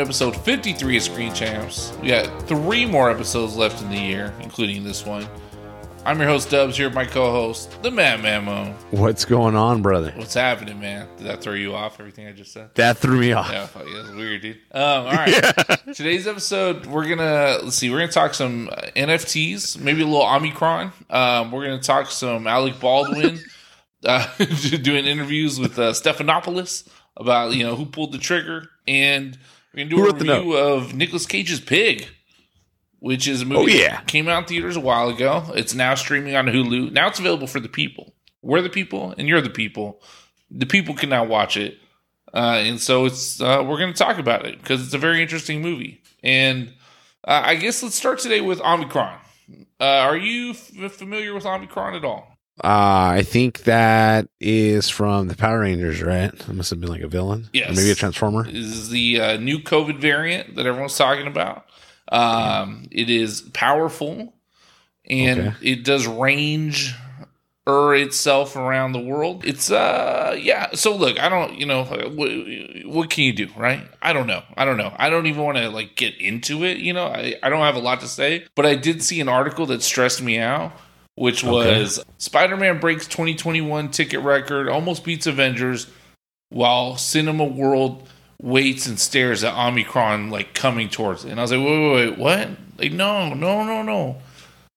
everybody, and welcome to episode 53 of Screen Champs. We got three more episodes left in the year, including this one. I'm your host, Dubs, here with my co host, the Man Mamo. What's going on, brother? What's happening, man? Did that throw you off, everything I just said? That threw me off. Yeah, fuck, yeah, that's weird, dude. Um, all right. Today's episode, we're gonna let's see, we're gonna talk some uh, NFTs, maybe a little Omicron. Um, we're gonna talk some Alec Baldwin uh, doing interviews with uh, Stephanopoulos about you know who pulled the trigger, and we're gonna do Who a wrote the note? review of Nicolas Cage's Pig. Which is a movie Oh, yeah. that came out in theaters a while ago. It's now streaming on Hulu. Now it's available for the people. We're the people, and you're the people. The people can now watch it. Uh, and so it's uh, we're going to talk about it because it's a very interesting movie. And uh, I guess let's start today with Omicron. Uh, are you f- familiar with Omicron at all? Uh, I think that is from the Power Rangers, right? It must have been like a villain. Yes. Or maybe a Transformer. This is the uh, new COVID variant that everyone's talking about. Um, it is powerful and Okay. it does range er itself around the world. It's uh yeah. So look, I don't you know what, what can you do, right? I don't know. I don't know. I don't even want to like get into it. You know, I I don't have a lot to say, but I did see an article that stressed me out. Which Okay. was Spider Man breaks 2021 ticket record, almost beats Avengers, while Cinema World waits and stares at Omicron like coming towards it. And I was like, wait, wait, wait, what? Like, no, no, no, no.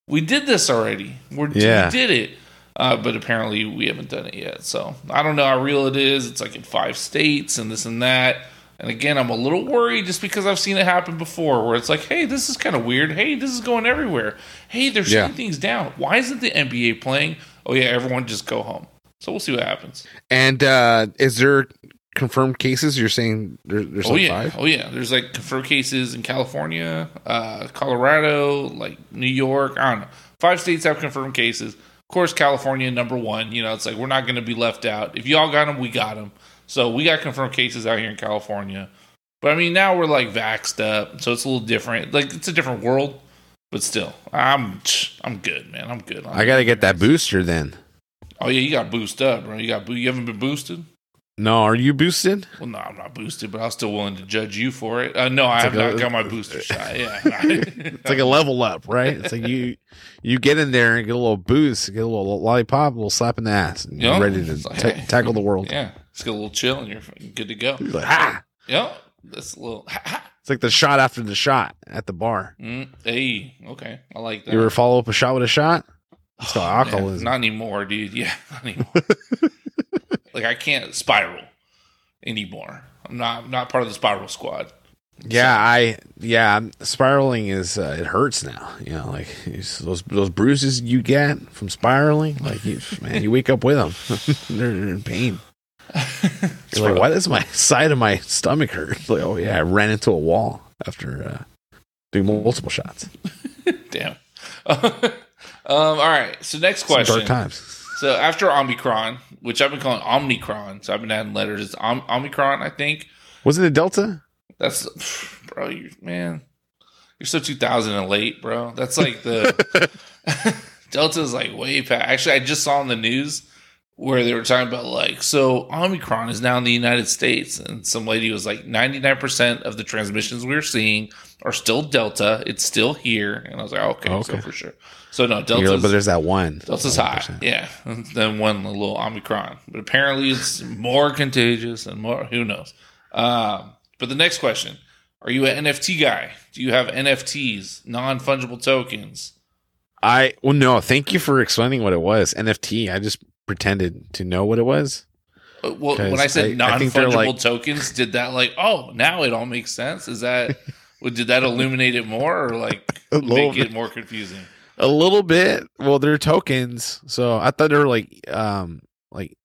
We did this already. We're, Yeah. We did it. Uh, but apparently we haven't done it yet. So I don't know how real it is. It's like in five states and this and that. And again, I'm a little worried just because I've seen it happen before where it's like, hey, this is kind of weird. Hey, this is going everywhere. Hey, they're shutting Yeah. things down. Why isn't the NBA playing? Oh, yeah, everyone just go home. So we'll see what happens. And uh, is there confirmed cases? You're saying there, there's Oh like yeah, five? oh yeah. There's like confirmed cases in California, uh, Colorado, like New York. I don't know. Five states have confirmed cases. Of course, California number one. You know, it's like we're not going to be left out. If y'all got them, we got them. So we got confirmed cases out here in California. But I mean, now we're like vaxxed up, so it's a little different. Like it's a different world, but still, I'm I'm good, man. I'm good. I got to get that booster then. Oh yeah, you got boosted up, bro. You got boo- you haven't been boosted. No, are you boosted? Well, no, I'm not boosted, but I'm still willing to judge you for it. Uh, no, I have like not a- got my booster shot. Yeah, It's like a level up, right? It's like you you get in there and get a little boost, get a little lollipop, a little slap in the ass, and Yeah. you're ready to It's like, ta- tackle the world. yeah. Just get a little chill, and you're good to go. You're like, ha! Yep, that's a little. Ha, ha. It's like the shot after the shot at the bar. Mm, hey, okay, I like that. You ever follow up a shot with a shot? It's Oh, man, alcoholism. not anymore, dude. Yeah, not anymore. like I can't spiral anymore. I'm not I'm not part of the spiral squad. Yeah, I yeah, spiraling is uh, it hurts now. You know, like those those bruises you get from spiraling, like you, man, you wake up with them. they're, they're in pain. You're like, why does my side of my stomach hurt? Like, oh yeah, I ran into a wall after uh, doing multiple shots. Damn. um, all right. So next Some question. dark times. So after Omicron, which I've been calling Omnicron, so I've been adding letters. It's Om- Omicron, I think. Wasn't it Delta? That's bro, you man, you're so 2000 and late, bro. That's like the Delta's like way past. Actually, I just saw in the news where they were talking about like so Omicron is now in the United States, and some lady was like 99 percent of the transmissions we're seeing are still Delta. It's still here, and I was like, okay, so Okay. for sure. So no, Delta's but there's that one. Delta's high, 1%. yeah. Then one little Omicron, but apparently it's more contagious and more. Who knows? Um, but the next question: Are you an NFT guy? Do you have NFTs, non fungible tokens? I well, no. Thank you for explaining what it was. NFT. I just pretended to know what it was. Uh, Well, when I said non fungible like- tokens, did that like oh now it all makes sense? Is that did that illuminate it more or like make it more confusing? A little bit. Well, they're tokens, so I thought they were like um like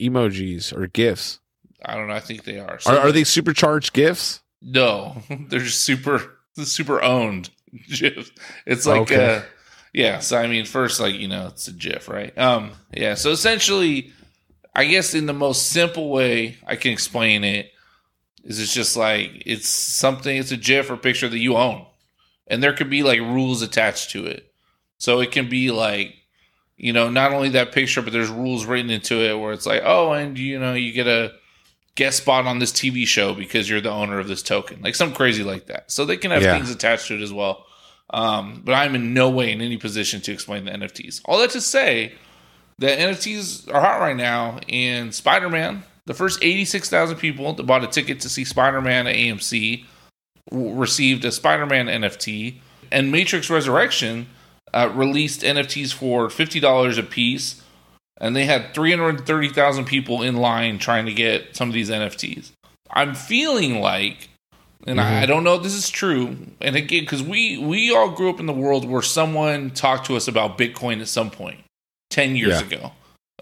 emojis or gifs. I don't know. I think they are. Are, are they supercharged gifs? No, they're just super super owned GIFs. It's like Okay. uh yeah, so I mean first like, you know, it's a GIF, right? Um yeah, so essentially I guess in the most simple way I can explain it is it's just like it's something it's a GIF or picture that you own. And there could be like rules attached to it. So it can be like you know, not only that picture, but there's rules written into it where it's like, oh, and you know, you get a guest spot on this TV show because you're the owner of this token, like some crazy like that. So they can have Yeah. things attached to it as well. Um, but I'm in no way in any position to explain the NFTs. All that to say that NFTs are hot right now, and Spider Man, the first 86,000 people that bought a ticket to see Spider Man at AMC received a Spider Man NFT, and Matrix Resurrection uh, released NFTs for $50 a piece, and they had 330,000 people in line trying to get some of these NFTs. I'm feeling like, and I, mm-hmm. I don't know if this is true, and again, because we we all grew up in the world where someone talked to us about Bitcoin at some point, ten years Yeah. ago.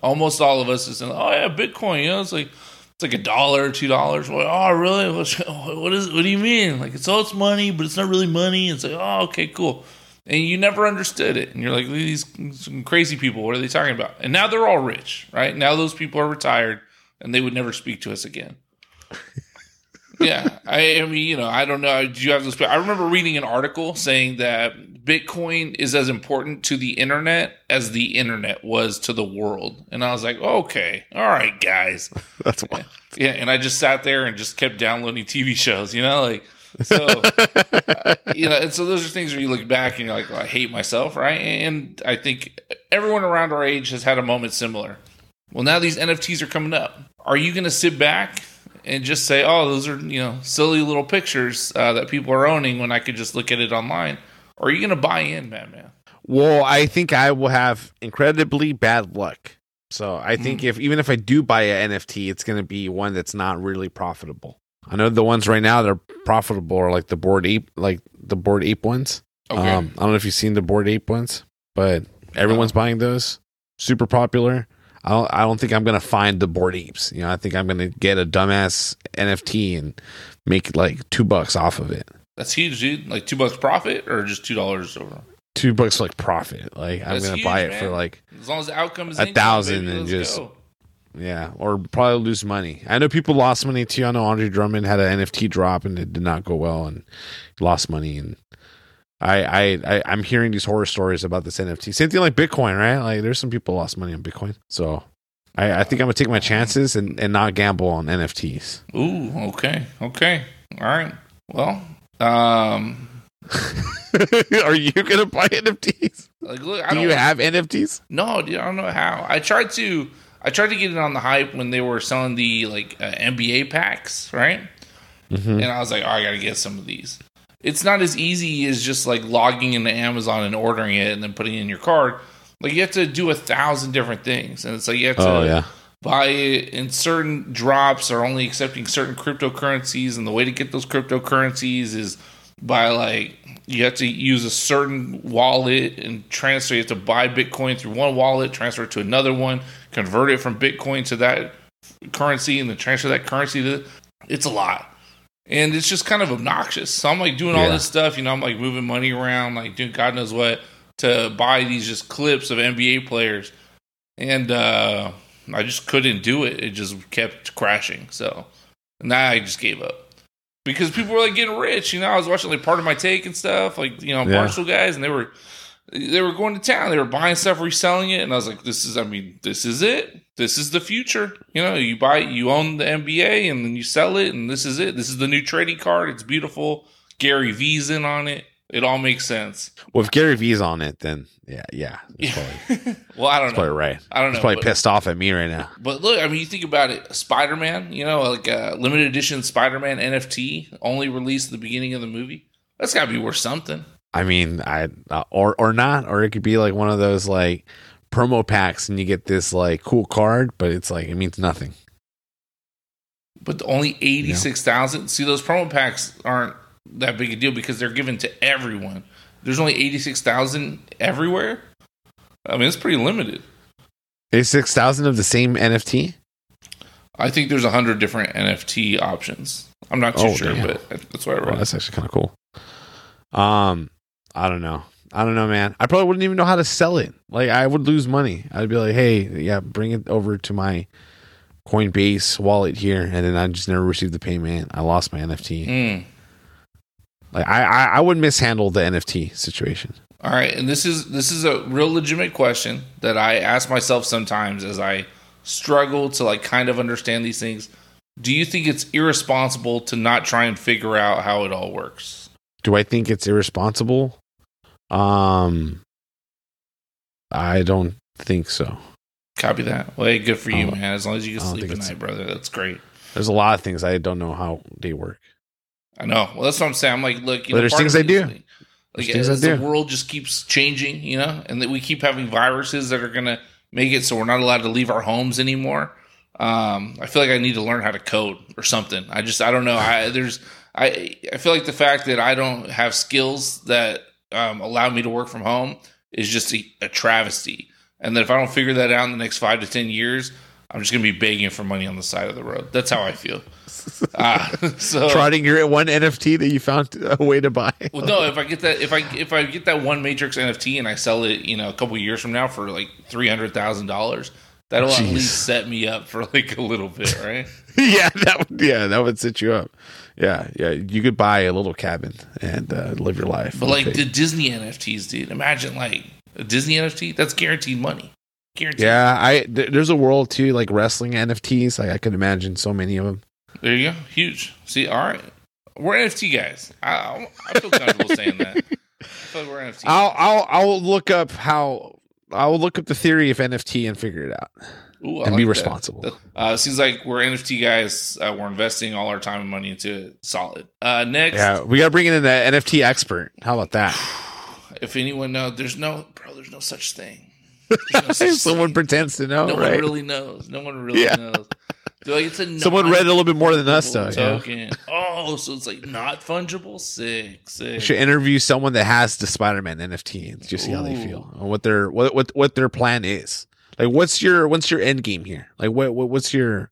Almost all of us is saying, "Oh yeah, Bitcoin." You know, it's like it's like a dollar, two dollars. Well, oh really? What's, what is? What do you mean? Like it's all it's money, but it's not really money. It's like oh okay, cool. And you never understood it, and you're like these crazy people. What are they talking about? And now they're all rich, right? Now those people are retired, and they would never speak to us again. Yeah, I, I mean, you know, I don't know. Do you have those? I remember reading an article saying that Bitcoin is as important to the internet as the internet was to the world, and I was like, okay, all right, guys. That's why. Yeah, and I just sat there and just kept downloading TV shows, you know, like so. uh, you know, and so those are things where you look back and you're like, well, I hate myself, right? And I think everyone around our age has had a moment similar. Well, now these NFTs are coming up. Are you going to sit back and just say, "Oh, those are you know silly little pictures uh, that people are owning," when I could just look at it online? Or are you going to buy in, man, man? Well, I think I will have incredibly bad luck. So I think if even if I do buy an NFT, it's going to be one that's not really profitable. I know the ones right now that are profitable are like the Bored Ape, like the Bored Ape ones. Okay, Um, I don't know if you've seen the Bored Ape ones, but everyone's buying those. Super popular. I don't. I don't think I'm gonna find the Bored Apes. You know, I think I'm gonna get a dumbass NFT and make like two bucks off of it. that's huge, dude. Like two bucks profit, or just two dollars over. Two bucks like profit. Like I'm gonna huge, buy it man. for like As long as the outcome is A thousand baby, and just- go. Yeah, or probably lose money. I know people lost money too. I know Andre Drummond had an NFT drop and it did not go well and lost money. And I, I, I I'm hearing these horror stories about this NFT. Same thing like Bitcoin, right? Like there's some people lost money on Bitcoin. So I, I think I'm gonna take my chances and, and not gamble on NFTs. Ooh, okay, okay, all right. Well, um, Are you gonna buy NFTs? like, look, I Do don't you have NFTs? No, dude, I don't know how. I tried to. I tried to get it on the hype when they were selling the like uh, NBA packs, right? Mhm. And I was like, oh, I gotta get some of these. It's not as easy as just like logging into Amazon and ordering it and then putting it in your card. Like you have to do a thousand different things, and it's like you have to Oh yeah. buy it and certain drops are only accepting certain cryptocurrencies and the way to get those cryptocurrencies is by like you have to use a certain wallet and transfer you have to buy bitcoin through one wallet transfer it to another one convert it from bitcoin to that currency and then transfer that currency to it's a lot and it's just kind of obnoxious so i'm like doing all this stuff you know i'm like moving money around like doing god knows what to buy these just clips of nba players and uh I just couldn't do it. It just kept crashing. So now I just gave up because people were like getting rich. You know, I was watching like Pardon My Take and stuff, like you know, Yeah. Barstool guys, and they were they were going to town. They were buying stuff, reselling it, and I was like, this is, I mean, this is it. This is the future. You know, you buy, you own the NBA, and then you sell it, and this is it. This is the new trading card. It's beautiful. Gary V's in on it. It all makes sense. Well, if Gary V's on it, then yeah, yeah, probably, well, I don't know. probably right. I don't He's know. probably but- pissed off at me right now. But look, I mean, you think about it. Spider Man, you know, like a limited edition Spider Man NFT, only released at the beginning of the movie. That's got to be worth something. I mean, I uh, or or not, or it could be like one of those like promo packs, and you get this like cool card, but it's like it means nothing. But only eighty six thousand. See, those promo packs aren't that big a deal because they're given to everyone. There's only eighty six thousand everywhere. I mean, it's pretty limited. Eighty six thousand of the same NFT? I think there's a hundred different NFT options. I'm not too Oh, sure, damn. but that's what I Oh, read. that's actually kind of cool. Um, I don't know. I don't know, man. I probably wouldn't even know how to sell it. Like, I would lose money. I'd be like, "Hey, yeah, bring it over to my Coinbase wallet here," and then I just never received the payment. I lost my NFT. Mm. Like, I, I, I would mishandle the NFT situation. All right, and this is this is a real legitimate question that I ask myself sometimes as I struggle to like kind of understand these things. Do you think it's irresponsible to not try and figure out how it all works? Do I think it's irresponsible? Um, I don't think so. Copy that. Well, hey, good for you, man. As long as you can sleep at night, brother, that's great. There's a lot of things I don't know how they work. I know. Well, that's what I'm saying. I'm like, look, you know, there's things I do. Like, There's like things I as the world just keeps changing, you know, and that we keep having viruses that are gonna make it so we're not allowed to leave our homes anymore. Um, I feel like I need to learn how to code or something. I just I don't know. I there's I I feel like the fact that I don't have skills that um, allow me to work from home is just a, a travesty. And that if I don't figure that out in the next five to ten years, I'm just gonna be begging for money on the side of the road. That's how I feel. Uh, so Trotting your one NFT that you found a way to buy. well, no, if I get that, if I if I get that one Matrix NFT and I sell it, you know, a couple years from now for like three hundred thousand dollars, that'll Jeez. at least set me up for like a little bit, right? yeah, that would yeah, that would set you up. Yeah, yeah. You could buy a little cabin and uh, live your life. But like the Disney NFTs, dude. Imagine like a Disney NFT. That's guaranteed money. Guaranteed. yeah, I th- there's a world too, like wrestling NFTs. Like I could imagine so many of them. There you go. Huge. See, all right, we're NFT guys. I I feel comfortable saying that. I feel like we're NFT. I'll I'll I'll look up how I'll look up the theory of NFT and figure it out. Ooh, and be responsible. That- Uh, seems like we're NFT guys. Uh, we're investing all our time and money into it. Solid. Uh, next, Yeah, we got to bring in an NFT expert. How about that? if anyone knows, there's no bro. There's no such thing. No such Someone thing. pretends to know, No one really knows. No one really Yeah. knows. They're like it's a Someone read a little bit more than us, though. Yeah. Oh, so it's like not fungible. Sick, sick. We should interview someone that has the Spider-Man NFT and just see how they feel and what their what what what their plan is. Like, what's your what's your end game here? Like, what, what what's your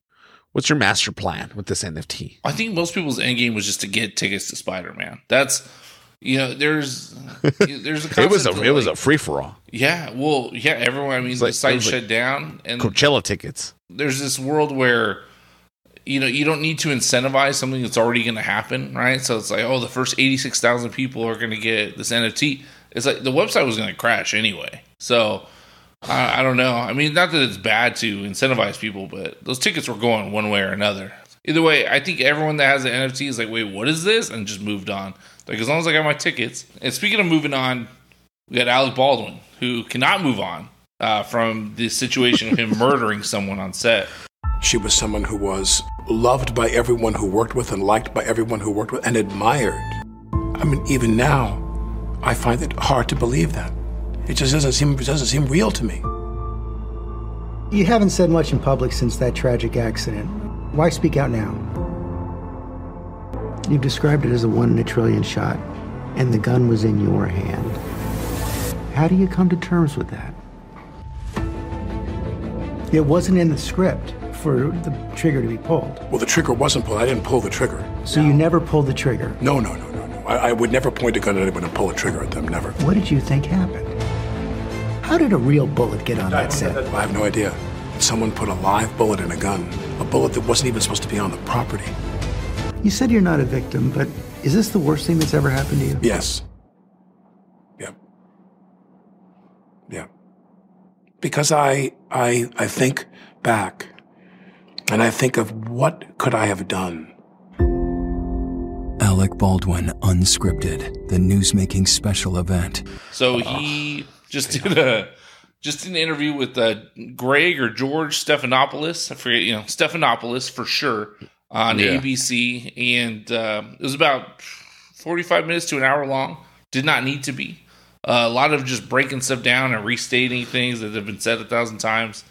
what's your master plan with this NFT? I think most people's end game was just to get tickets to Spider Man. That's you know, there's there's a It was a it was a free for all. yeah. Well, yeah. Everyone. I mean, It's the like- site it was like shut down, and Coachella tickets. there's this world where you know you don't need to incentivize something that's already going to happen, right? So it's like, oh, the first eighty six thousand people are going to get this NFT. It's like the website was going to crash anyway. So I, I don't know. I mean, not that it's bad to incentivize people, but those tickets were going one way or another. Either way, I think everyone that has an NFT is like, wait, what is this? And just moved on. Like as long as I got my tickets. And speaking of moving on, we got Alec Baldwin who cannot move on uh, from the situation of him murdering someone on set. She was someone who was loved by everyone who worked with and liked by everyone who worked with and admired. I mean, even now, I find it hard to believe that. It just doesn't seem it doesn't seem real to me. You haven't said much in public since that tragic accident. Why speak out now? You've described it as a one in a trillion shot, and the gun was in your hand. How do you come to terms with that? It wasn't in the script for the trigger to be pulled. Well, the trigger wasn't pulled. I didn't pull the trigger. So you never pulled the trigger. No, no, no, no, no. I, I would never point a gun at anyone and pull a trigger at them. Never. What did you think happened? How did a real bullet get on that set? I have no idea. Someone put a live bullet in a gun, a bullet that wasn't even supposed to be on the property. You said you're not a victim, but is this the worst thing that's ever happened to you? Yes. Yeah. Yeah. Because I I I think back and I think of what could I have done? Alec Baldwin Unscripted, the newsmaking special event. So he just did a just did an interview with uh, Greg or George Stephanopoulos. I forget, you know, Stephanopoulos for sure on Yeah. ABC, and uh, it was about forty-five minutes to an hour long. Did not need to be. Uh, a lot of just breaking stuff down and restating things that have been said a thousand times.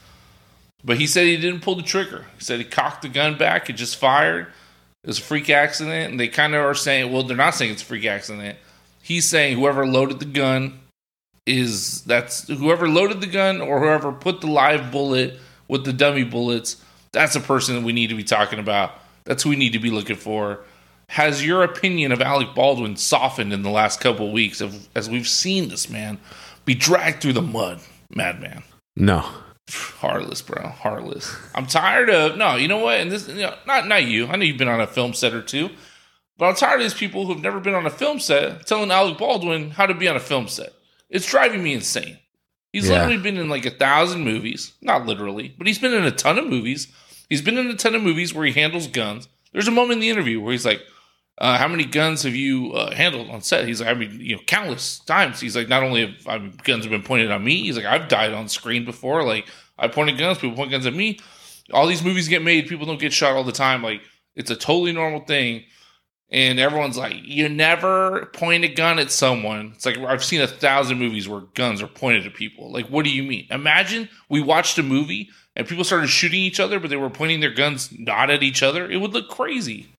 But he said he didn't pull the trigger. He said he cocked the gun back, it just fired. It was a freak accident, and they kind of are saying, well, they're not saying it's a freak accident. He's saying whoever loaded the gun is that's whoever loaded the gun or whoever put the live bullet with the dummy bullets. That's a person that we need to be talking about. That's who we need to be looking for. Has your opinion of Alec Baldwin softened in the last couple of weeks of, as we've seen this man be dragged through the mud, madman? No. Heartless, bro. Heartless. I'm tired of no. You know what? And this, you know, not not you. I know you've been on a film set or two, but I'm tired of these people who've never been on a film set telling Alec Baldwin how to be on a film set. It's driving me insane. He's Yeah. literally been in like a thousand movies, not literally, but he's been in a ton of movies. He's been in a ton of movies where he handles guns. There's a moment in the interview where he's like, uh, "How many guns have you uh, handled on set?" He's like, "I mean, you know, countless times." He's like, "Not only have I guns have been pointed on me, he's like, I've died on screen before. Like, I pointed guns, people point guns at me. All these movies get made, people don't get shot all the time. Like, it's a totally normal thing." And everyone's like, "You never point a gun at someone." It's like I've seen a thousand movies where guns are pointed at people. Like, what do you mean? Imagine we watched a movie and people started shooting each other, but they were pointing their guns not at each other. It would look crazy.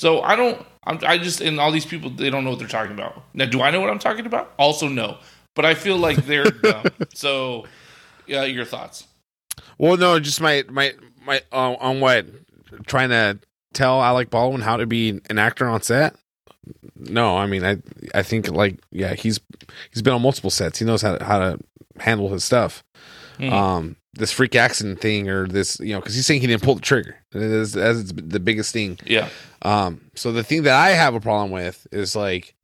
So I don't. I'm, I just and all these people they don't know what they're talking about. Now, do I know what I'm talking about? Also, no. But I feel like they're dumb. So, yeah, your thoughts? Well, no, just my my my uh, on what trying to tell Alec Baldwin how to be an actor on set. No, I mean I I think like yeah he's he's been on multiple sets. He knows how to, how to handle his stuff. Hmm. Um, this freak accident thing or this you know because he's saying he didn't pull the trigger. That's, the biggest thing. Yeah. Um, so the thing that I have a problem with is like,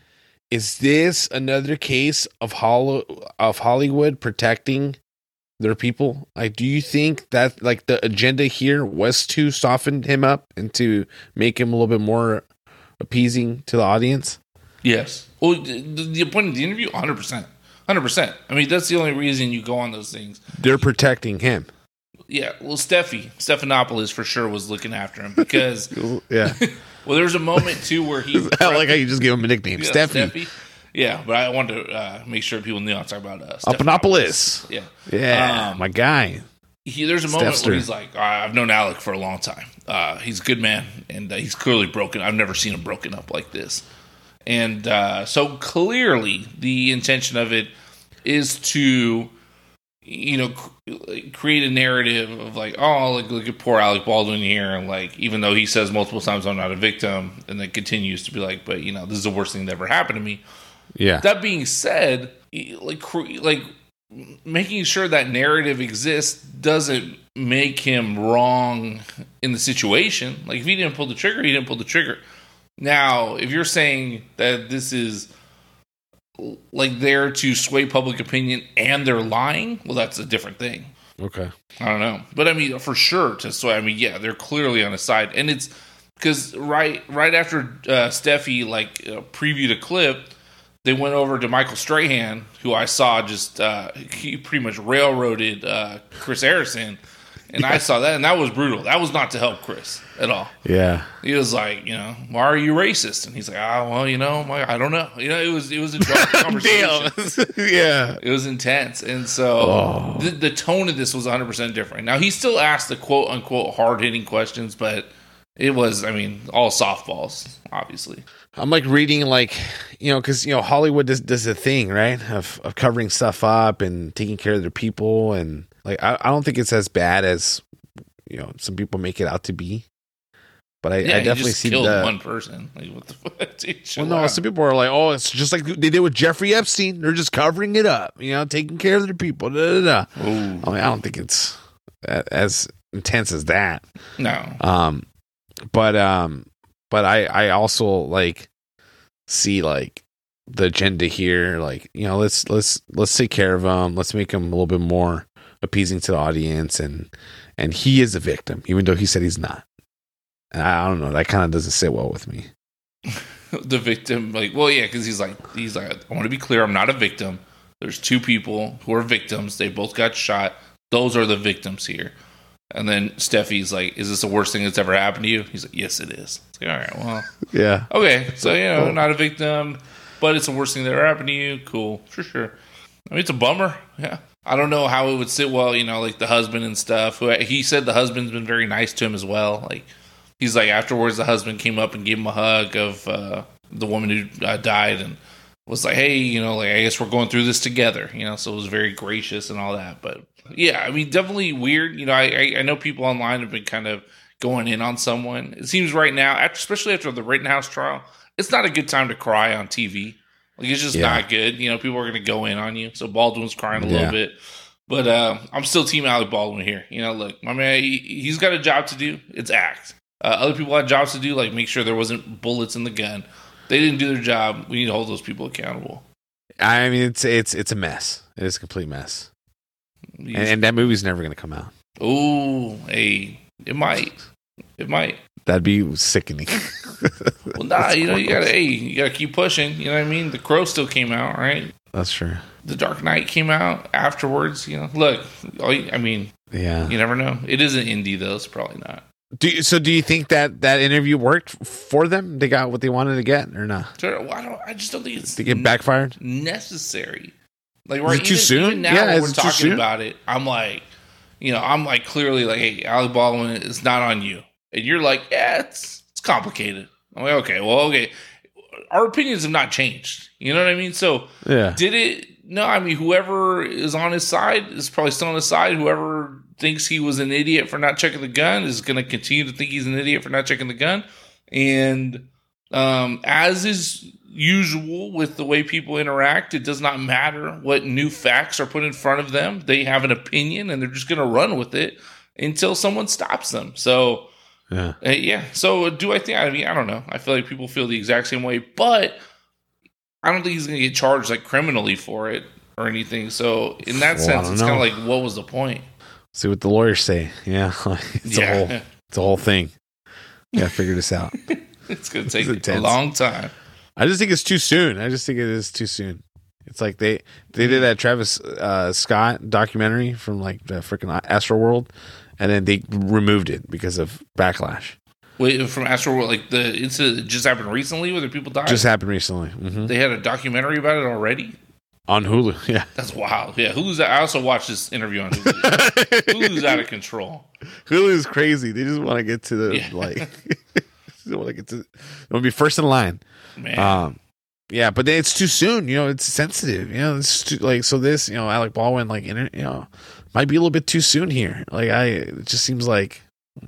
is this another case of Hollow of Hollywood protecting their people? Like, do you think that like the agenda here was to soften him up and to make him a little bit more appeasing to the audience? Yes. Well, the, the point of the interview, 100. percent 100. percent I mean, that's the only reason you go on those things. They're protecting him. Yeah. Well, Steffi Stephanopoulos for sure was looking after him because Yeah, well, there was a moment too where he I like how you just gave him a nickname, Yeah, Steffi Steffi. Yeah, but I wanted to uh, make sure people knew I'm talking about uh, Papanopoulos. Yeah. Yeah, Um, my guy. he, there's a moment Stepster. where he's like, I've known Alec for a long time. Uh, he's a good man, and uh, he's clearly broken. I've never seen him broken up like this. And uh, so clearly, the intention of it is to, you know, cr- create a narrative of like, oh, like, look at poor Alec Baldwin here, and like, even though he says multiple times I'm not a victim, and then continues to be like, but you know, this is the worst thing that ever happened to me. Yeah, That being said, like cre- like making sure that narrative exists doesn't make him wrong in the situation. Like if he didn't pull the trigger, he didn't pull the trigger. Now, if you're saying that this is like there to sway public opinion and they're lying, well, that's a different thing. okay. I don't know, but I mean, for sure to sway. I mean, yeah, they're clearly on his side, and it's because right right after uh, Steffi like uh, previewed a clip, they went over to Michael Strahan, who I saw just uh, he pretty much railroaded uh, Chris Harrison, and I saw that, and that was brutal. That was not to help Chris at all. Yeah, He was like, you know, why are you racist? And he's like, ah, well, you know, my, I don't know. You know, it was it was a dark conversation. yeah. It was intense, and so Oh. the, the tone of this was 100 percent different. Now he still asked the quote unquote hard hitting questions, but it was, I mean, all softballs, obviously. I'm like reading like you know because you know Hollywood does does a thing right of of covering stuff up and taking care of their people and like I, I don't think it's as bad as you know some people make it out to be, but I, Yeah, I definitely see the. one person. Like what the fuck? Dude, well, no, out. some people are like, oh, it's just like they did with Jeffrey Epstein. They're just covering it up, you know, taking care of their people. Da, da, da. I mean, I don't think it's as intense as that. no, Um, but um, but I I also like see like the agenda here. Like you know, let's let's let's take care of them Let's make them a little bit more appeasing to the audience, and and he is a victim, even though he said he's not. And I, I don't know. That kind of doesn't sit well with me. the victim, like, well, yeah, because he's like, he's like, I want to be clear, I'm not a victim. There's two people who are victims. They both got shot. Those are the victims here. And then Steffi's like, "Is this the worst thing that's ever happened to you?" He's like, "Yes, it is." It's like, all right, well, Yeah. Okay, so you know, not a victim, but it's the worst thing that ever happened to you. Cool, for sure. I mean, it's a bummer. Yeah, I don't know how it would sit well. You know, like the husband and stuff. He said the husband's been very nice to him as well. Like he's like afterwards, the husband came up and gave him a hug of uh, the woman who uh, died and was like, "Hey, you know, like I guess we're going through this together." You know, so it was very gracious and all that. But yeah, I mean, definitely weird. You know, I I, I know people online have been kind of going in on someone. It seems right now, especially after the Rittenhouse trial, it's not a good time to cry on TV. Like it's just Yeah. not good. You know, people are going to go in on you. So Baldwin's crying a Yeah. little bit. But uh, I'm still Team Alec Baldwin here. You know, look, my man, he, he's got a job to do. It's act. Uh, other people had jobs to do, like make sure there wasn't bullets in the gun. They didn't do their job. We need to hold those people accountable. I mean, it's it's it's a mess. It is a complete mess, and, and that movie's never going to come out. Oh, hey, It might. It might. That'd be sickening. Well, nah, you know, you gotta, hey, you gotta keep pushing. You know what I mean? The Crow still came out, right? That's true. The Dark Knight came out afterwards. You know, look, I mean, Yeah. you never know. It is an indie though, It's probably not. Do you, so? Do you think that that interview worked for them? They got what they wanted to get, or not? So, well, I don't. I just don't think it's They get backfired. necessary. Like Is right, it too soon? even now Yeah, we're talking about it, I'm like, you know, I'm like clearly like, hey, Alec Baldwin is not on you, and you're like, yeah, it's it's complicated. I'm like, okay, well, okay, our opinions have not changed. You know what I mean? So Yeah. did it? No, I mean, whoever is on his side is probably still on his side. Whoever thinks he was an idiot for not checking the gun is going to continue to think he's an idiot for not checking the gun. And um, as is usual with the way people interact, it does not matter what new facts are put in front of them. They have an opinion and they're just going to run with it until someone stops them. So, Yeah. uh, yeah. So do I think? I mean, I don't know. I feel like people feel the exact same way, but I don't think he's going to get charged like criminally for it or anything. So in that Well, sense, it's kind of like, what was the point? See what the lawyers say. Yeah. it's a whole. yeah, It's a whole thing. You gotta figure this out. it's going to take a long time. I just think it's too soon. I just think it is too soon. It's like they they did that Travis uh, Scott documentary from like the freaking Astroworld, and then they removed it because of backlash. Wait, from Astroworld, like the incident that just happened recently, where the people died. Just happened recently hmm they had a documentary about it already. on Hulu. Yeah, That's wild. Yeah, Hulu's. I also watched this interview on Hulu. Hulu's out of control. Hulu is crazy. They just want to get to the Yeah. like. they want to get to. They want to be first in line. Man, Um, yeah, but then it's too soon. You know, it's sensitive. You know, it's too, like so. This, you know, Alec Baldwin, like, you know, might be a little bit too soon here. Like, I it just seems like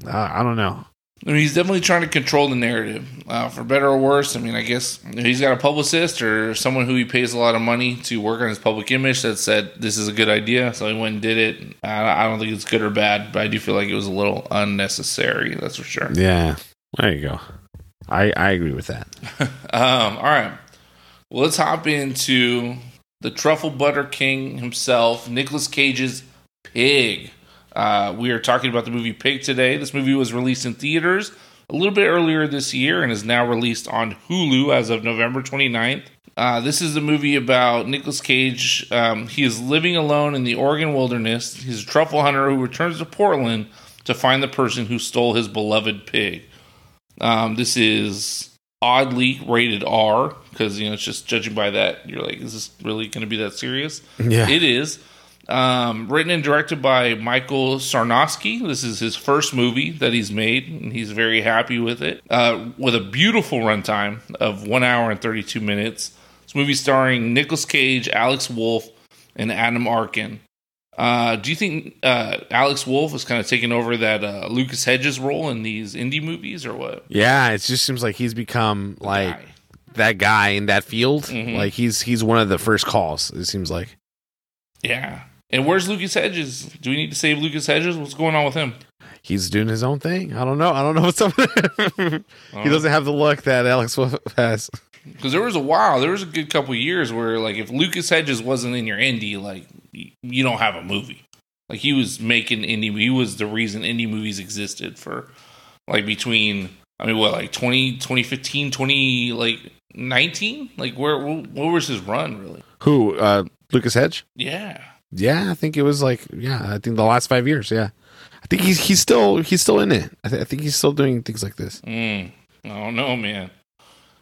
uh, I don't know. I mean, he's definitely trying to control the narrative, uh, for better or worse. I mean, I guess he's got a publicist or someone who he pays a lot of money to work on his public image that said this is a good idea, so he went and did it. I, I don't think it's good or bad, but I do feel like it was a little unnecessary. That's for sure. Yeah, there you go. I I agree with that. Um, all right. Well, let's hop into the truffle butter king himself, Nicolas Cage's Pig. Uh, we are talking about the movie Pig today. This movie was released in theaters a little bit earlier this year and is now released on Hulu as of November 29th. Uh, this is a movie about Nicolas Cage. Um, he is living alone in the Oregon wilderness. He's a truffle hunter who returns to Portland to find the person who stole his beloved pig. Um, this is oddly rated R because you know it's just judging by that you're like, is this really going to be that serious? Yeah. it is. Um, written and directed by Michael Sarnoski. This is his first movie that he's made, and he's very happy with it. Uh, with a beautiful runtime of one hour and 32 minutes. This movie starring Nicolas Cage, Alex Wolff, and Adam Arkin. Uh, do you think uh, Alex Wolff is kind of taking over that uh, Lucas Hedges role in these indie movies, or what? Yeah, it just seems like he's become like Guy. that guy in that field. Mhm. Like he's he's one of the first calls. It seems like Yeah. And where's Lucas Hedges? Do we need to save Lucas Hedges? What's going on with him? he's doing his own thing. I don't know. I don't know what's up. he doesn't have the luck that Alex has. Because there was a while, there was a good couple years where, like, if Lucas Hedges wasn't in your indie, like, you don't have a movie. Like, he was making indie. He was the reason indie movies existed for, like, between I mean, what like 20, 2015, 20 like nineteen? Like, where what was his run really? Who? Uh, Lucas Hedge? Yeah. Yeah, I think it was like yeah. I think the last five years. Yeah, I think he's he's still he's still in it. I, th- I think he's still doing things like this. Mm. I don't know, man.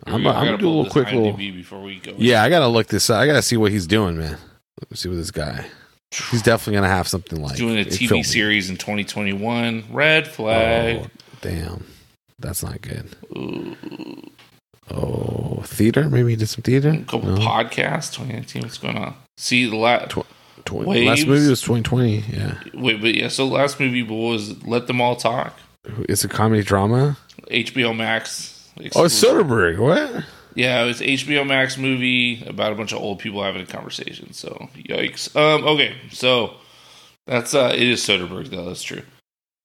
I'm, We I'm gonna do a little quick little. Before we go. Yeah, I gotta look this. up. I gotta see what he's doing, man. Let me see what this guy. He's definitely gonna have something like doing a TV filmed. series in 2021. Red flag. Oh, damn, that's not good. Oh, theater? Maybe he did some theater. A couple No. podcasts. 2019. What's going on? See the last. Tw- Tw- Waves. last movie was 2020. Yeah, Wait, but yeah. So last movie was Let Them All Talk. it's a comedy drama. HBO Max. Oh, it's. Soderbergh. What? Yeah, it was HBO Max movie about a bunch of old people having a conversation. So yikes. Um. Okay. So that's uh. It is Soderbergh though. That's true.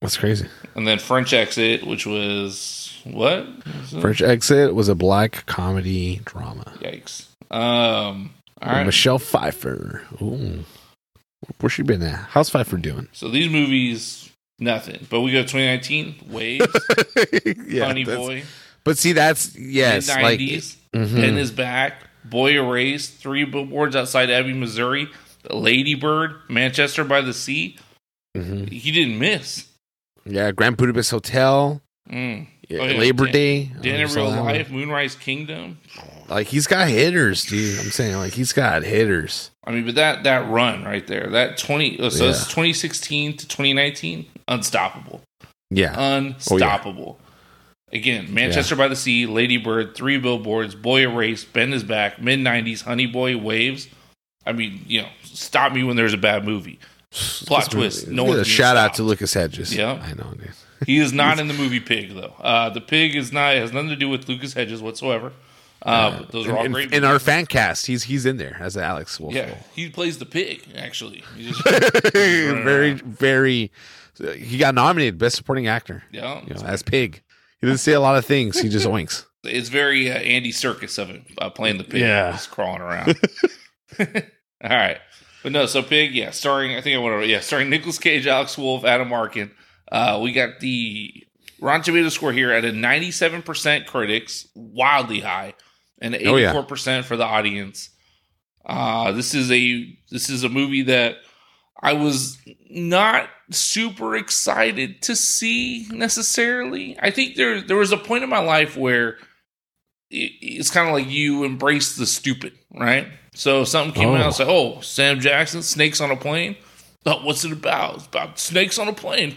That's crazy. And then French Exit, which was what? Was? French Exit was a black comedy drama. Yikes. Um. All right. Michelle Pfeiffer. Ooh. Where's she been at? How's Pfeiffer doing? So these movies, Nothing. But we go 2019. Waves. yeah, Honey Boy. But see, that's yes, like 90s. Mhm. Ben is back. Boy Erased. Three billboards outside Ebbing, Missouri. Lady Bird. Manchester by the Sea. Mhm. He didn't miss. yeah, Grand Budapest Hotel, Mm. Yeah, Oh, yeah, Labor Day, I in oh, Real one. Life. Moonrise Kingdom. Like he's got hitters, dude. I'm saying like he's got hitters. I mean, but that that run right there, that 20, oh, so it's 2016 to 2019, unstoppable. Oh, yeah, Unstoppable. Again, Manchester by the Sea, Lady Bird, Three Billboards, Boy Erased, Ben is Back, Mid 90s, Honey Boy, Waves. I mean, you know, stop me when there's a bad movie. Plot twist. No a shout out to Lucas Hedges. Yeah. I know, dude. He is not in the movie Pig, though. Uh, the Pig is not has nothing to do with Lucas Hedges whatsoever. Uh, but those are all in, great. in our fan cast, he's he's in there as Alex Wolff. yeah, he plays the pig actually. He just- very very. He got nominated best supporting actor. yeah, You know, as Pig. He doesn't say a lot of things. He just oinks. it's very uh, Andy Serkis of him uh, playing the pig, Yeah. just crawling around. All right, but no, so pig, yeah, starring I think I want to, yeah, starring Nicolas Cage, Alex Wolff, Adam Arkin. Uh, we got the Rotten Tomato score here at a ninety-seven percent critics, wildly high, and Oh, yeah. for the audience. Uh, this is a this is a movie that I was not super excited to see necessarily. I think there there was a point in my life where it, it's kind of like you embrace the stupid, right? So something came Oh. out, it's like, oh, Sam Jackson, snakes on a plane. Oh, what's it about? It's about snakes on a plane.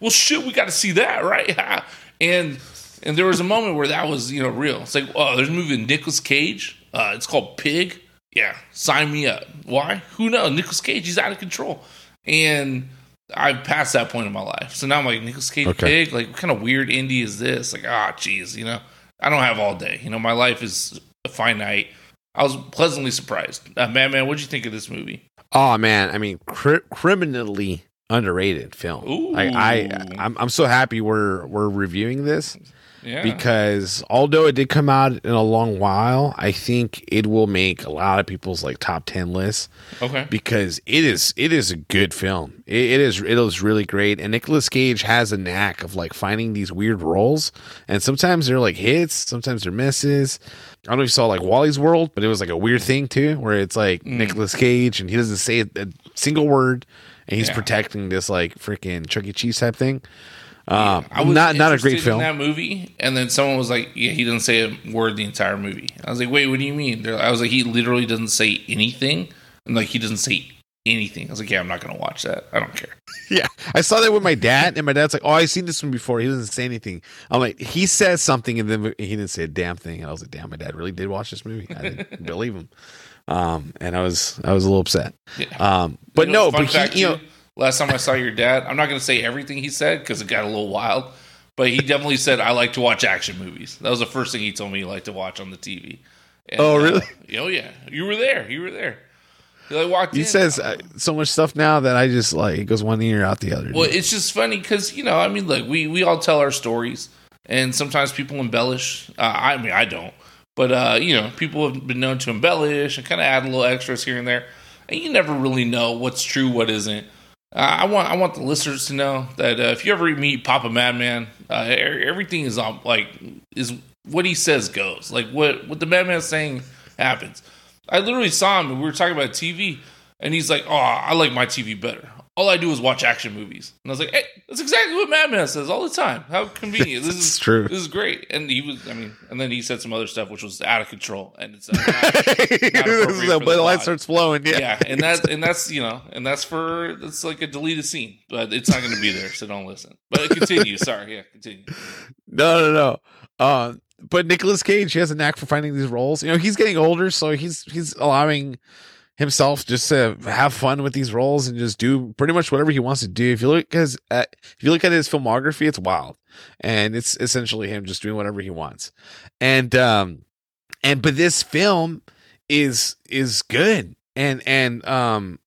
Well, shit, we got to see that, right? and and there was a moment where that was you know real. It's like, oh, there's a movie with Nicolas Cage. Uh, it's called Pig. Yeah, sign me up. Why? Who knows? Nicolas Cage, he's out of control. And I've passed that point in my life. So now I'm like, Nicolas Cage Okay. Pig? Like, what kind of weird indie is this? Like, ah, geez, you know, I don't have all day. You know, my life is finite. I was pleasantly surprised. Uh, man, man, what'd you think of this movie? Oh man, I mean, cri- criminally underrated film. Ooh. Like I, I'm, I'm so happy we're we're reviewing this Yeah. because although it did come out in a long while, I think it will make a lot of people's like top ten lists okay. because it is it is a good film. It, it is it is really great, and Nicolas Cage has a knack of like finding these weird roles, and sometimes they're like hits, sometimes they're misses. I don't know if you saw like Wally's World, but it was like a weird thing too, where it's like Mm. Nicolas Cage and he doesn't say a, single word, and he's Yeah. protecting this like freaking Chuck E. Cheese type thing. Um, I was not not a great film. in that movie, and then someone was like, "Yeah, he doesn't say a word the entire movie." I was like, "Wait, what do you mean?" I was like, "He literally doesn't say anything," and like he doesn't say anything. I was like, "Yeah, I'm not gonna watch that. I don't care." Yeah, I saw that with my dad, and my dad's like, "Oh, I've seen this one before." He doesn't say anything. I'm like, he says something, and then he didn't say a damn thing. And I was like, "Damn, my dad really did watch this movie. I didn't believe him." Um, and I was I was a little upset. Yeah. Um, but You know, no, but fact, he, you know, last time I saw your dad, I'm not gonna say everything he said because it got a little wild, but he definitely said, "I like to watch action movies." That was the first thing he told me he liked to watch on the TV. And, Oh, uh, really? oh yeah, you were there. You were there. He like walked he in. says uh, so much stuff now that I just like it goes one ear out the other. Well, it's just funny because you know, I mean, look, we we all tell our stories, and sometimes people embellish. Uh, I mean, I don't, but uh, you know, people have been known to embellish and kind of add a little extras here and there, and you never really know what's true, what isn't. Uh, I want I want the listeners to know that uh, if you ever meet Papa Madman, uh, everything is on like is what he says goes. Like what what the Madman's saying happens. I literally saw him and we were talking about TV, and he's like, "Oh, I like my TV better. All I do is watch action movies." And I was like, "Hey, that's exactly what Madman says all the time. How convenient! This is true. This is great." And he was, I mean, and then he said some other stuff which was out of control, and it's uh, not, not but the light starts flowing. Yeah, yeah, and that's and that's you know, and that's for it's like a deleted scene, but it's not going to be there, so don't listen. But continue. Sorry, yeah, continue. No, no, no. Um, but Nicolas Cage, he has a knack for finding these roles. You know, he's getting older, so he's he's allowing himself just to have fun with these roles and just do pretty much whatever he wants to do. If you look his, at, if you look at his filmography, it's wild, and it's essentially him just doing whatever he wants. And um, and but this film is is good, and and um,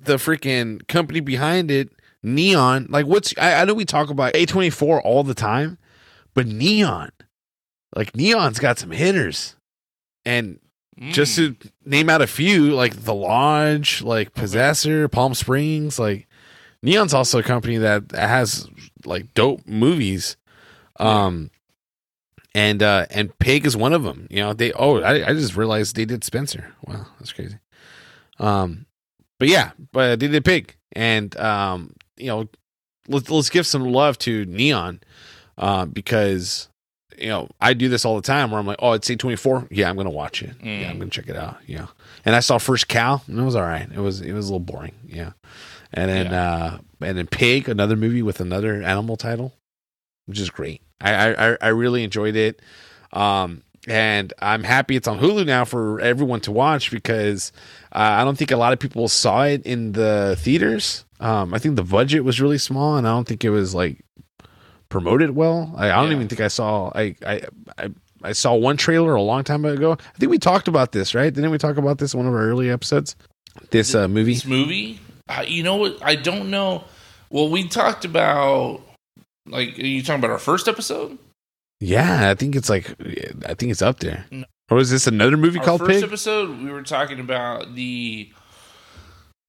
the freaking company behind it, Neon. Like, what's I, I know we talk about A twenty four all the time but Neon, like Neon's got some hitters, and just Mm. to name out a few, like The Lodge, like Possessor, Palm Springs, like Neon's also a company that has like dope movies. Um, and uh, and Pig is one of them. You know, they oh, I, I just realized they did Spencer. Wow, that's crazy. Um, but yeah, but they did Pig, and um, you know, let's let's give some love to Neon, uh, because you know I do this all the time where I'm like, oh, it's eight twenty four. Yeah, I'm gonna watch it. Yeah, I'm gonna check it out. Yeah, and I saw First Cow, and it was all right. It was it was a little boring. Yeah, and then uh, and then Pig, another movie with another animal title, which is great. I I, I really enjoyed it. Um, and I'm happy it's on Hulu now for everyone to watch because uh, I don't think a lot of people saw it in the theaters. Um, I think the budget was really small, and I don't think it was like promoted well. I, I don't Yeah. even think I saw. I, I I I saw one trailer a long time ago. I think we talked about this, right? Didn't we talk about this in one of our early episodes? This uh, movie. This movie, uh, you know what? I don't know. Well, we talked about like are you talking about our first episode? Yeah, I think it's like I think it's up there. No. Or is this another movie Our called first Pig? episode, we were talking about the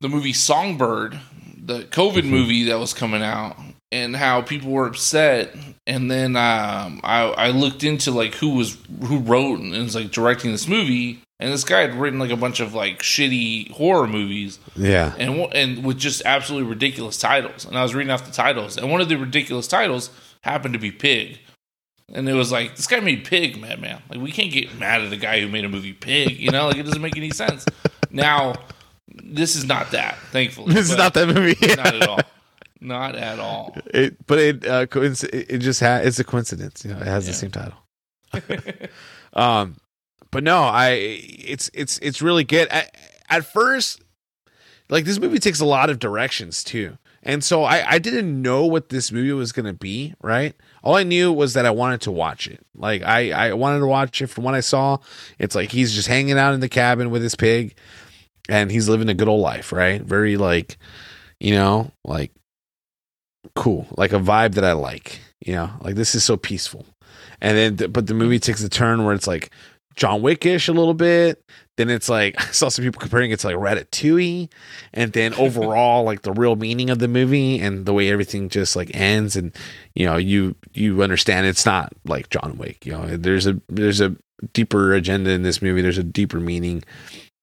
the movie Songbird, the COVID Mm-hmm. movie that was coming out, and how people were upset. And then um, I, I looked into like who was who wrote and was like directing this movie, and this guy had written like a bunch of like shitty horror movies, yeah. and and with just absolutely ridiculous titles. And I was reading off the titles, and one of the ridiculous titles happened to be Pig. And it was like this guy made Pig, man, man. Like we can't get mad at the guy who made a movie Pig, you know? Like it doesn't make any sense. Now, this is not that, thankfully. This is not that movie. not at all. Not at all. It, but it, uh, it just ha- it's a coincidence. You know, it has the same title. um, but no, I it's it's it's really good. I, at first, like this movie takes a lot of directions too, and so I I didn't know what this movie was gonna be. Right, all I knew was that I wanted to watch it. Like I I wanted to watch it from what I saw. It's like he's just hanging out in the cabin with his pig, and he's living a good old life. Right, very like, you know, like cool, like a vibe that I like. You know, like this is so peaceful. And then, th- but the movie takes a turn where it's like John Wickish a little bit. Then it's like I saw some people comparing it to like Ratatouille, and then overall like the real meaning of the movie and the way everything just like ends, and you know you you understand it's not like John Wick. You know, there's a there's a deeper agenda in this movie. There's a deeper meaning,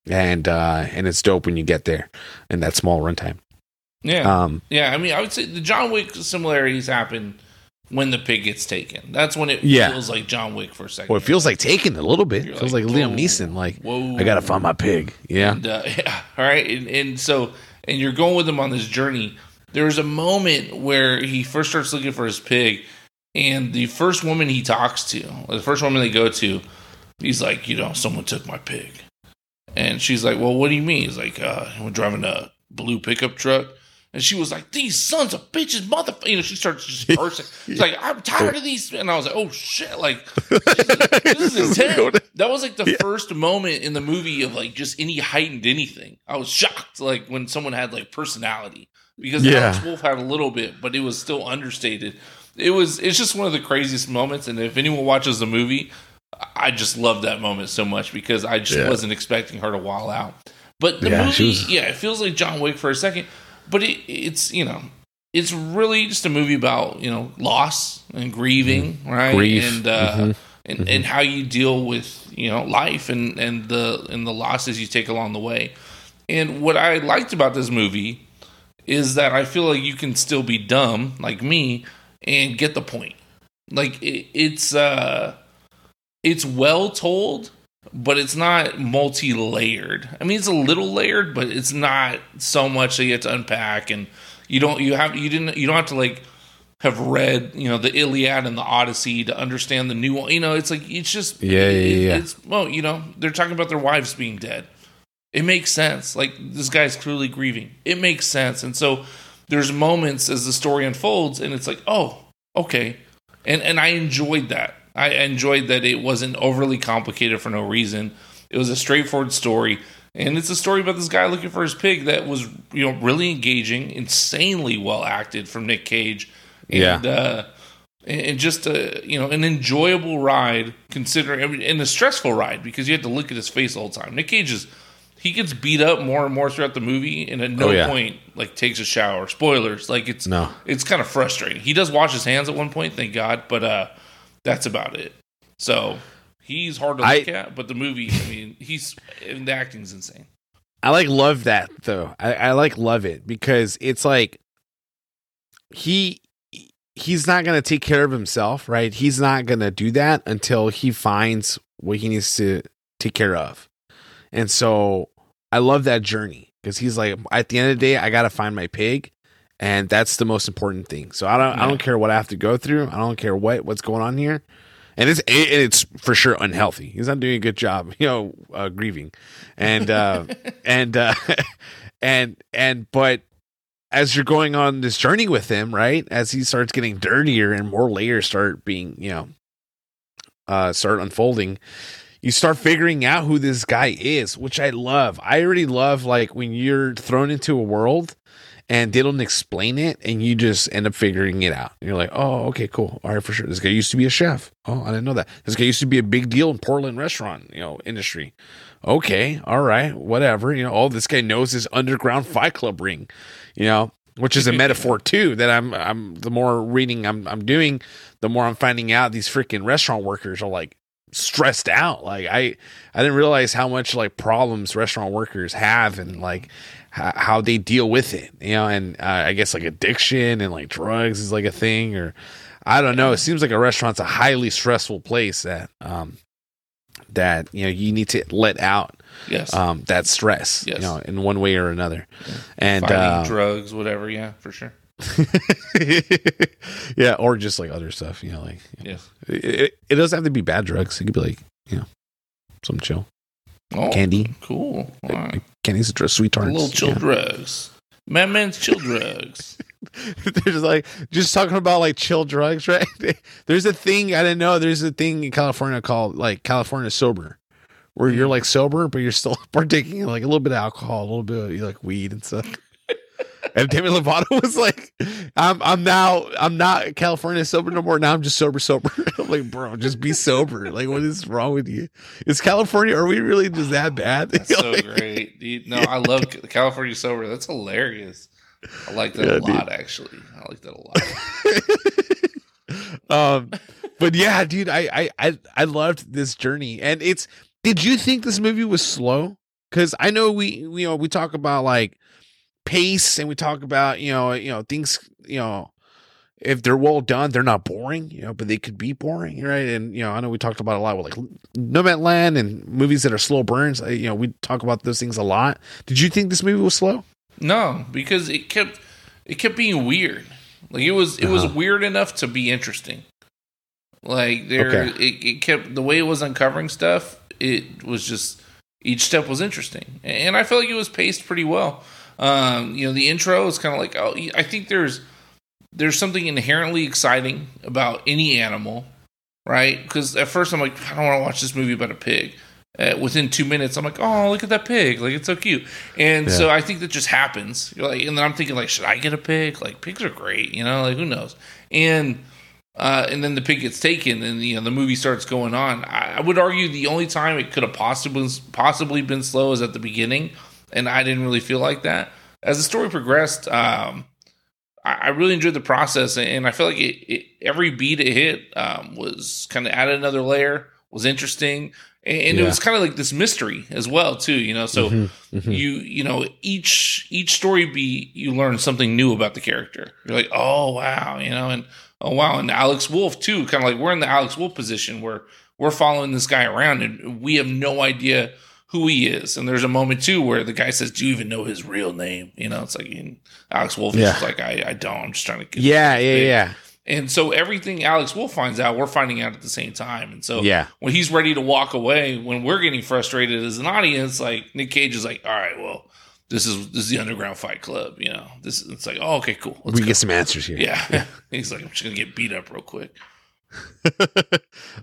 and uh and it's dope when you get there in that small runtime. Yeah. Um, yeah, I mean, I would say the John Wick similarities happen when the pig gets taken. That's when it Yeah. feels like John Wick for a second. well, it feels like taken a little bit. You're It feels like, like, Liam Neeson. Like whoa. I gotta find my pig. Yeah. And, uh, yeah, all right. And, and so, and you're going with him on this journey. There's a moment where he first starts looking for his pig, and the first woman he talks to, the first woman they go to, he's like, you know, someone took my pig. And she's like, well, what do you mean? He's like, uh, we're driving a blue pickup truck. And she was like, these sons of bitches, motherfucker. You know, she starts just cursing. She's like, I'm tired of these. And I was like, oh shit. Like, this is intense. That was like the first moment in the movie of like just any heightened anything. I was shocked, like when someone had like personality because Yeah. Alex Wolff had a little bit, but it was still understated. It was. It's just one of the craziest moments. And if anyone watches the movie, I just love that moment so much because I just Yeah. wasn't expecting her to wall out. But the Yeah, movie, was- yeah, it feels like John Wick for a second, but it, it's you know. It's really just a movie about you know loss and grieving, right? Mm-hmm. Grief. and uh, Mhm. and, and how you deal with you know life and and the and the losses you take along the way. And what I liked about this movie is that I feel like you can still be dumb like me and get the point. Like it, it's uh it's well told, but it's not multi-layered. I mean, it's a little layered, but it's not so much that you have to unpack and you don't you have you didn't you don't have to like have read you know the Iliad and the Odyssey to understand the new you know it's like it's just Yeah, yeah, yeah. it's well you know they're talking about their wives being dead. It makes sense. Like this guy's clearly grieving. It makes sense. And so there's moments as the story unfolds and it's like oh okay. And and I enjoyed that I enjoyed that it wasn't overly complicated for no reason it was a straightforward story and it's a story about this guy looking for his pig that was you know really engaging insanely well acted from Nick Cage and Yeah. uh and just a you know an enjoyable ride considering and a stressful ride because you had to look at his face all the time. Nick Cage is he gets beat up more and more throughout the movie, and at no Oh, yeah. point like takes a shower. Spoilers, like it's No. it's kind of frustrating. He does wash his hands at one point, thank God, but uh, that's about it. So he's hard to I- look at, but the movie, I mean, he's and the acting's insane. I like love that though. I, I like love it because it's like he he's not gonna take care of himself, right? He's not gonna do that until he finds what he needs to take care of. And so I love that journey because he's like, at the end of the day, I gotta find my pig, and that's the most important thing. So I don't I don't care what I have to go through. I don't care what what's going on here. And it's and it's for sure unhealthy. He's not doing a good job, you know, uh, grieving, and uh, and uh, and and but as you're going on this journey with him, right? As he starts getting dirtier and more layers start being, you know, uh, start unfolding, you start figuring out who this guy is, which I love. I already love like when you're thrown into a world and they don't explain it and you just end up figuring it out. You're like, oh, okay, cool. All right, for sure. This guy used to be a chef. Oh, I didn't know that. This guy used to be a big deal in Portland restaurant, you know, industry. Okay, all right, whatever. You know, all this guy knows his underground fight club ring, you know, which is a metaphor too. That I'm, I'm the more reading I'm, I'm doing, the more I'm finding out these freaking restaurant workers are like stressed out. Like I, I didn't realize how much like problems restaurant workers have and like how, how they deal with it. You know, and uh, I guess like addiction and like drugs is like a thing, or I don't know. It seems like a restaurant's a highly stressful place that, um, that you know you need to let out Yes, um that stress Yes. you know in one way or another and uh, drugs, whatever. Yeah, for sure. yeah or just like other stuff you know like Yes. it, it, it doesn't have to be bad drugs it could be like you know some chill Oh, candy Cool. Right. candy's a sweet tarts Little chill yeah. drugs. Man, man's chill drugs. They're just like just talking about like chill drugs, right? There's a thing I didn't know. There's a thing in California called like California sober, where you're mm. like sober, but you're still partaking in like a little bit of alcohol, a little bit of like weed and stuff. And Demi Lovato was like, "I'm I'm now I'm not California sober no more. Now I'm just sober sober." I'm like, bro, just be sober. Like, what is wrong with you? Is California? Are we really just that bad? That's so Like, great. Dude, no, I love California sober. That's hilarious. I like that Yeah, a dude. lot, actually. I like that a lot. um but yeah dude I, I i i loved this journey and it's did you think this movie was slow because i know we we, you know we talk about like pace and we talk about you know you know things you know if they're well done they're not boring you know but they could be boring right and you know i know we talked about a lot with like nomadland and movies that are slow burns you know we talk about those things a lot did you think this movie was slow No, because it kept it kept being weird. Like it was it was Uh-huh. weird enough to be interesting. Like there Okay. it, it kept the way it was uncovering stuff, it was just each step was interesting. And I felt like it was paced pretty well. Um, you know, the intro is kind of like oh I think there's there's something inherently exciting about any animal, right? Because at first I'm like, I don't want to watch this movie about a pig. Uh, within two minutes, I'm like, oh, look at that pig! Like it's so cute. And so I think that just happens. You're like, and then I'm thinking, like, should I get a pig? Like pigs are great, you know. Like who knows? And uh, and then the pig gets taken, and you know the movie starts going on. I, I would argue the only time it could have possibly possibly been slow is at the beginning, and I didn't really feel like that. As the story progressed, um, I, I really enjoyed the process, and I feel like it, it every beat it hit um, was kind of added another layer, was interesting, and, and it was kind of like this mystery as well too. You know, so Mm-hmm. you you know each each story beat you learn something new about the character. You're like, oh wow, you know, and oh wow, and Alex Wolff too. Kind of like we're in the Alex Wolff position where we're following this guy around and we have no idea who he is. And there's a moment too where the guy says, "Do you even know his real name?" You know, it's like and Alex Wolff is Yeah. just like, "I I don't. I'm just trying to get yeah yeah yeah and so everything Alex Wolff finds out, we're finding out at the same time. And so Yeah. when he's ready to walk away, when we're getting frustrated as an audience, like Nick Cage is like, all right, well, this is this is the underground fight club, you know. This it's like, oh, okay, cool. Let's we go. get some answers here yeah. he's like, I'm just gonna get beat up real quick.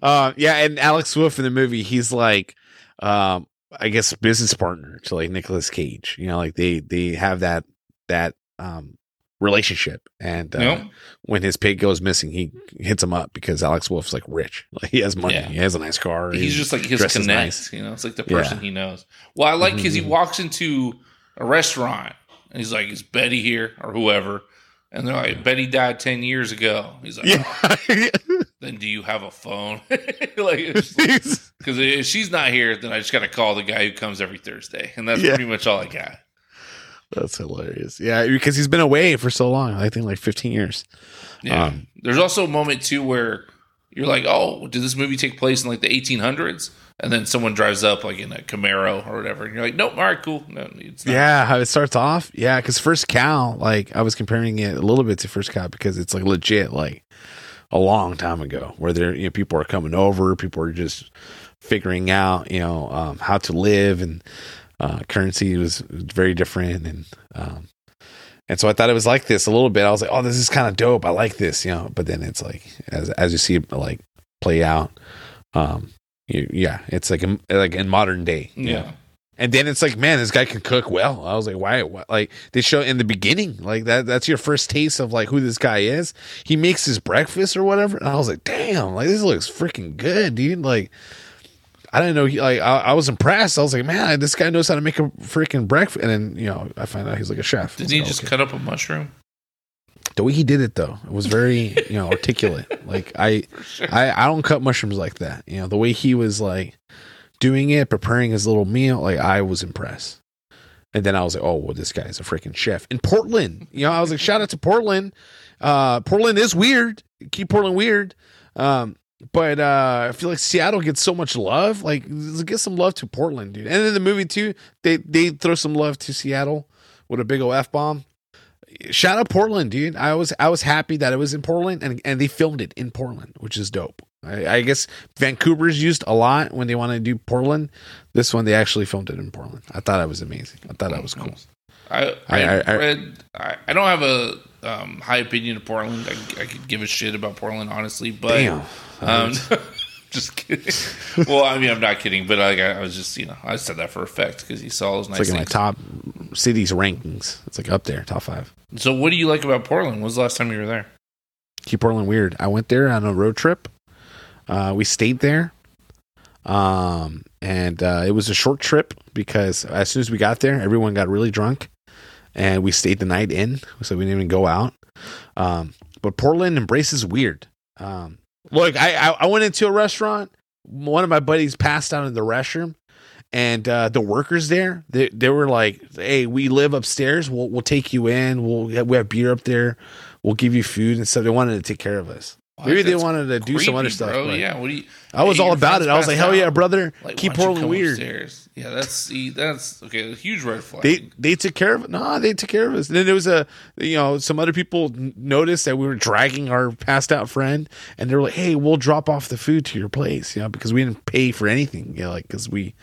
uh, yeah, and Alex Wolff in the movie, he's like, um, I guess business partner to like Nicolas Cage. You know, like they they have that that um relationship. And uh, when his pig goes missing, he hits him up because Alex Wolff's like rich, like he has money, Yeah. he has a nice car. He's just like his connect. nice. You know, it's like the Yeah. person he knows. Well, I like because he Mhm. walks into a restaurant and he's like, "Is Betty here or whoever?" And they're like, "Betty died ten years ago." He's like, "Oh, Yeah. "Then do you have a phone?" like, because if she's not here, then I just got to call the guy who comes every Thursday, and that's Yeah. pretty much all I got. That's hilarious. Yeah, because he's been away for so long. I think like 15 years. Yeah. Um, There's also a moment too where you're like, "Oh, did this movie take place in like the 1800s?" And then someone drives up like in a Camaro or whatever, and you're like, "Nope, all right, cool." No, it's not. Yeah, how it starts off. Yeah, because First Cow, like I was comparing it a little bit to First Cow because it's like legit, like a long time ago, where there, you know, people are coming over, people are just figuring out, you know, um, how to live, and uh, currency was very different, and um, and so I thought it was like this a little bit. I was like, oh, this is kind of dope. I like this, you know. But then it's like as as you see it like play out, um, you, yeah, it's like in, like in modern day, you know. And then it's like, man, this guy can cook well. I was like, why? What? Like they show in the beginning, like that. That's your first taste of like who this guy is. He makes his breakfast or whatever, and I was like, damn, like this looks freaking good, dude. Like I didn't know. He, like I, I was impressed. I was like, man, this guy knows how to make a freaking breakfast. And then you know, I find out he's like a chef. Did he like, just okay. cut up a mushroom? the way he did it though? It was very you know articulate. Like I, I, I don't cut mushrooms like that. You know, the way he was like doing it, preparing his little meal, like I was impressed. And then I was like, oh, well, this guy's a freaking chef in Portland. You know, I was like, shout out to Portland. Uh, Portland is weird. Keep Portland weird. Um, but uh, I feel like Seattle gets so much love. Like, get some love to Portland, dude. And in the movie too, they they throw some love to Seattle with a big old f bomb. Shout out Portland, dude. I was I was happy that it was in Portland and and they filmed it in Portland, which is dope. I, I guess Vancouver's used a lot when they want to do Portland. This one they actually filmed it in Portland. I thought that was amazing. I thought that was cool. I I- I, I- read. I, don't have a um, high opinion of Portland. I, I could give a shit about Portland, honestly. But Damn. um, just kidding. well, I mean, I'm not kidding, but like, I, I was just, you know, I said that for effect because you saw those nice It's like in my top cities rankings. It's like up there, top five. So, what do you like about Portland? When was the last time you were there? Keep Portland weird. I went there on a road trip. Uh, we stayed there. Um, and uh, it was a short trip because as soon as we got there, everyone got really drunk, and we stayed the night in, so we didn't even go out. Um, but Portland embraces weird. Um, look, I, I I went into a restaurant. One of my buddies passed out in the restroom, and uh, the workers there they they were like, "Hey, we live upstairs. We'll we'll take you in. We'll we have beer up there. We'll give you food and stuff." They wanted to take care of us. Maybe they wanted to do some other stuff. Bro. Yeah, what do you? I was all about it. I was like, "Hell yeah, brother! Like, Keep Portland weird." upstairs? Yeah, that's see, that's okay. A huge red flag. They they took care of it. No, they took care of us. And then there was a you know some other people noticed that we were dragging our passed out friend, and they were like, "Hey, we'll drop off the food to your place," you know, because we didn't pay for anything, you know, like because we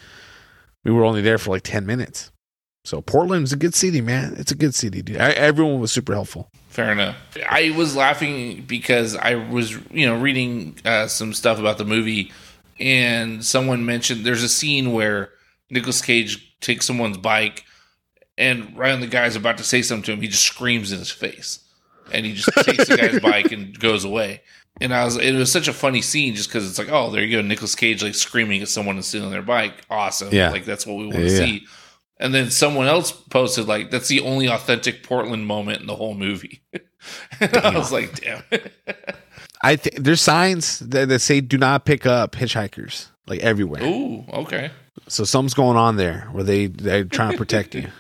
we were only there for like ten minutes. So Portland's a good city, man. It's a good city, dude. I, everyone was super helpful. Fair enough. I was laughing because I was, you know, reading uh, some stuff about the movie, and someone mentioned there's a scene where Nicolas Cage takes someone's bike, and right when the guy's about to say something to him, he just screams in his face, and he just takes the guy's bike and goes away. And I was, it was such a funny scene just because it's like, oh, there you go, Nicolas Cage like screaming at someone and sitting on their bike, awesome, Yeah. like that's what we want to Yeah. see. And then someone else posted like that's the only authentic Portland moment in the whole movie. and I was like, damn. I think there's signs that, that say do not pick up hitchhikers like everywhere. Ooh, okay. So something's going on there where they they're trying to protect you.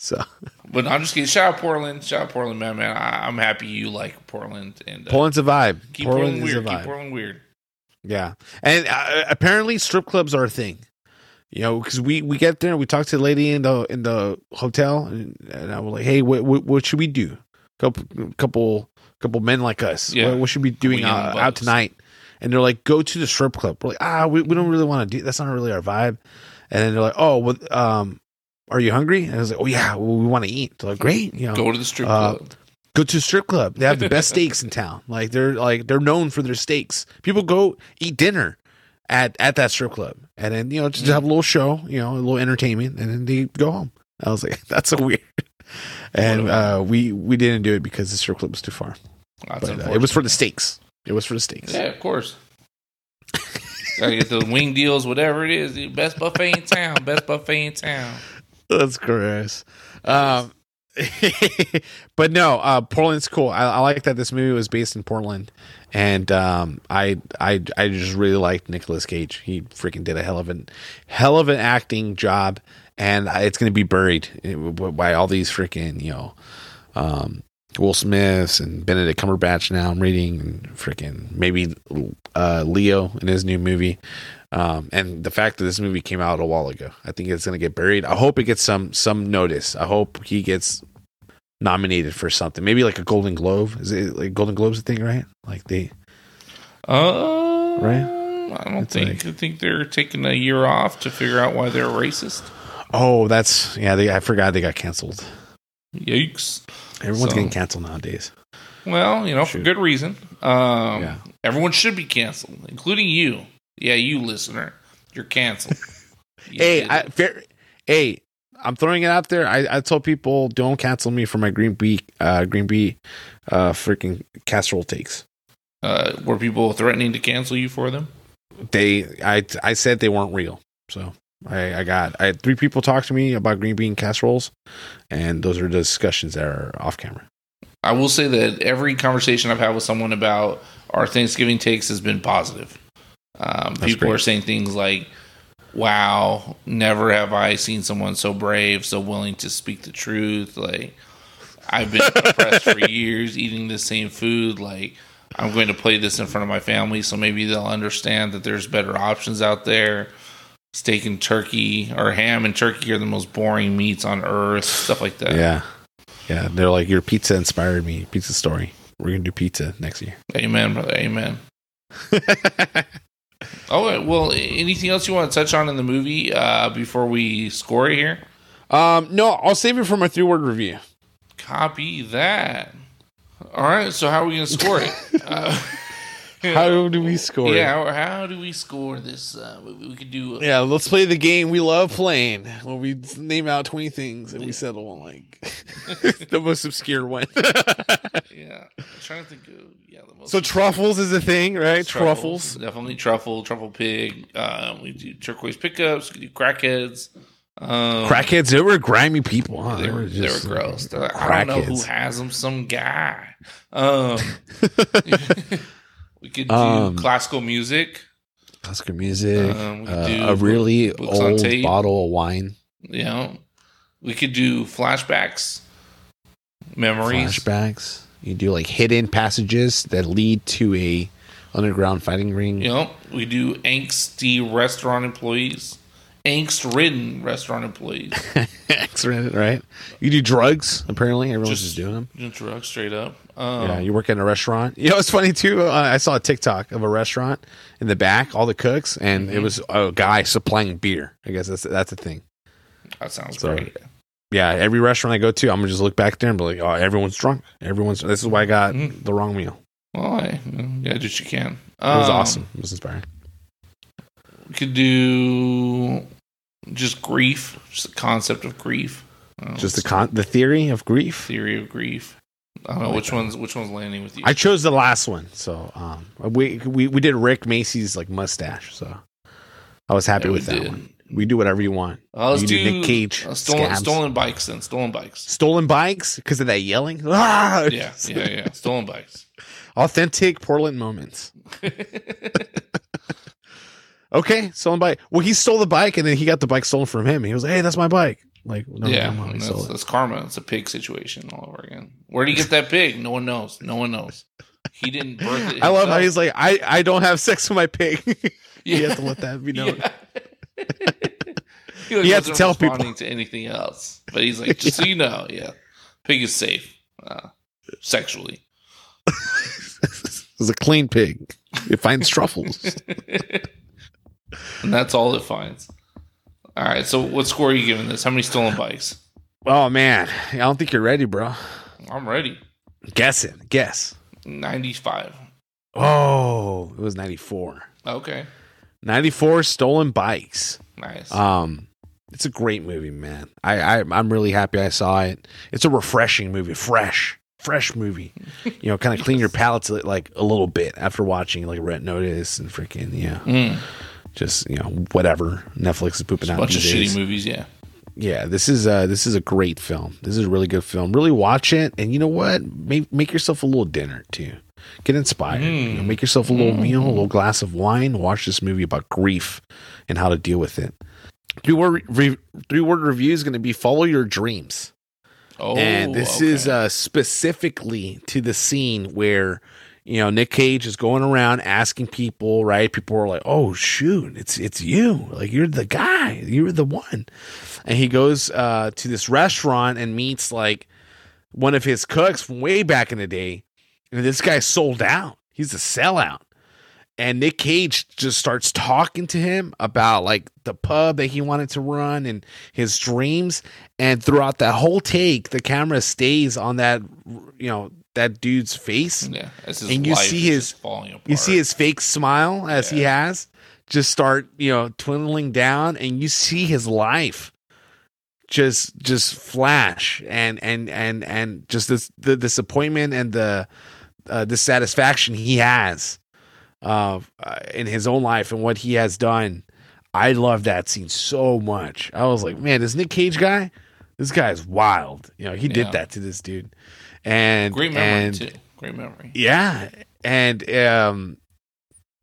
So But I'm just kidding. Shout out Portland. Shout out Portland, man, man. I, I'm happy you like Portland and uh, Portland's a vibe. keep Portland, Portland weird. vibe. Keep Portland weird. Yeah, and uh, apparently strip clubs are a thing. You know, because we we get there, we talk to the lady in the in the hotel, and, and I was like, "Hey, what, what what should we do? Couple couple couple men like us. Yeah. What, what should we be doing young out, tonight?" And they're like, "Go to the strip club." We're like, "Ah, we, we don't really want to do. That's not really our vibe." And then they're like, "Oh, well, um, are you hungry?" And I was like, "Oh yeah, well, we want to eat." They're like, "Great, you know, Go to the strip Uh, club. go to a strip club. They have the best steaks in town. Like they're like they're known for their steaks. People go eat dinner at at that strip club, and then you know just have a little show, you know, a little entertainment, and then they go home. I was like, that's a weird. and uh, we we didn't do it because the strip club was too far. That's But uh, it was for the stakes. It was for the stakes. Yeah, of course. Gotta get the wing deals, whatever it is. Best buffet in town. Best buffet in town. That's gross. Um, but no, uh, Portland's cool. I, I like that this movie was based in Portland, and um, I I I just really liked Nicolas Cage. He freaking did a hell of an hell of an acting job, and it's going to be buried by all these freaking you know. Um, Will Smiths and Benedict Cumberbatch now I'm reading and freaking maybe uh, Leo in his new movie. Um, and the fact that this movie came out a while ago, I think it's gonna get buried. I hope it gets some some notice. I hope he gets nominated for something, maybe like a Golden Globe. Is it like Golden Globes a thing, right? Like they, Uh, Right? I don't It's think. like- I think they're taking a year off to figure out why they're racist. oh, that's yeah. They, I forgot they got canceled. Yikes. Everyone's So- getting canceled nowadays. Well, you know, for good reason. Um, Yeah. Everyone should be canceled, including you. Yeah, you listener, you're canceled. You Hey, I, fair, hey, I'm throwing it out there. I, I told people don't cancel me for my green beet, uh, green beet, uh, freaking casserole takes. uh, were people threatening to cancel you for them? They, I, I said they weren't real. So I, I got, I had three people talk to me about green bean casseroles, and those are the discussions that are off camera. I will say that every conversation I've had with someone about our Thanksgiving takes has been positive. Um, people great. are saying things like, "Wow, never have I seen someone so brave, so willing to speak the truth." Like, I've been oppressed for years, eating the same food. Like, I'm going to play this in front of my family, so maybe they'll understand that there's better options out there. Steak and turkey, or ham and turkey, are the most boring meats on earth. Stuff like that. Yeah, yeah. They're like your pizza inspired me. Pizza story. We're gonna do pizza next year. Amen, brother. Amen. Oh well, anything else you want to touch on in the movie uh, before we score it here? um, no, I'll save it for my three word review. Copy that. All right, so how are we going to score it? Uh, How do we score? yeah, how, how do we score this? Uh, we, we could do. Yeah, let's play the game we love playing. Where we name out twenty things and we settle on like the most obscure one. Yeah, I'm trying to think. Of, yeah, the most so truffles is a thing, right? Truffles. definitely truffle, truffle pig. Um, we do turquoise pickups. We do crackheads. Um, Crackheads, they were grimy people, huh? They were, they were just- gross. Like, I don't know who has them. Some guy. Um, we could do Um, classical music. Classical music, Um, we could uh, do a really old bottle of wine, You know, we could do flashbacks, memories. flashbacks. You do like hidden passages that lead to a underground fighting ring. You know, we do angsty restaurant employees, angst-ridden restaurant employees. Excellent, right? You do drugs. Apparently, everyone's Just- just, doing them. Just drug straight up. Um, Yeah, you work in a restaurant. You know, it's funny too. Uh, I saw a TikTok of a restaurant in the back, all the cooks, and Mm-hmm. it was a guy supplying beer. I guess that's that's a thing. that sounds So- great. Yeah, every restaurant I go to, I'm gonna just look back there and be like, "Oh, everyone's drunk. Everyone's." This is why I got Mhm. the wrong meal. Well, I, yeah, just you can. It was Um, awesome. It was inspiring. We could do just grief, just the concept of grief. Just the con- the theory of grief. theory of grief. I don't know like which that. one's which one's landing with you. I chose the last one, so um, we we we did Rick Macy's like mustache, so I was happy Yeah, with that did. one. We do whatever you want. Uh, let's you do, do Nick Cage, uh, stolen, stolen bikes then. Stolen bikes. Stolen bikes because of that yelling. Ah! Yeah, yeah, yeah. Stolen bikes. Authentic Portland moments. Okay, stolen bike. Well, he stole the bike and then he got the bike stolen from him. He was like, "Hey, that's my bike." Like, no, yeah, on, that's, that's karma. It's a pig situation all over again. Where did he get that pig? No one knows. No one knows. He didn't birth it. I love how he's like, "I I don't have sex with my pig." Yeah. you have to let that be known. Yeah. he like You have to tell people. to anything else, but he's like, just so you know, yeah, pig is safe uh, sexually. It's a clean pig. It finds truffles. And that's all it finds. All right, so what score are you giving this? How many stolen bikes? oh man, I don't think you're ready, bro. I'm ready. Guess it. Guess. 95. Oh, it was 94. Okay, 94 stolen bikes. nice. Um It's a great movie, man. I, I I'm really happy I saw it. It's a refreshing movie, fresh, fresh movie. You know, kind of clean your palate like a little bit after watching like Red Notice and freaking yeah, just you know whatever Netflix is pooping A out bunch of days. shitty movies, yeah. Yeah, this is uh this is a great film. This is a really good film. Really watch it, and you know what? Make make yourself a little dinner too. Get inspired. You know, make yourself a little meal, a little glass of wine. Watch this movie about grief and how to deal with it. Three word re, three word review is going to be follow your dreams, Oh, and this okay. is uh specifically to the scene where you know Nick Cage is going around asking people. Right, people are like, "Oh shoot, it's it's you! Like you're the guy, you're the one." and he goes uh, to this restaurant and meets like one of his cooks from way back in the day. And this guy sold out. He's a sellout. And Nick Cage just starts talking to him about like the pub that he wanted to run and his dreams. And throughout that whole take, the camera stays on that, you know, that dude's face. yeah. And you see his- falling apart. You see his fake smile as he has just start, you know, twiddling down, and you see his life just just flash and and and and just this the disappointment and the uh, dissatisfaction he has uh, uh, in his own life and what he has done. I love that scene so much. I was like, man, this Nick Cage guy, this guy is wild. You know, he Yeah. did that to this dude, and great memory and, too. Great memory. yeah, and um,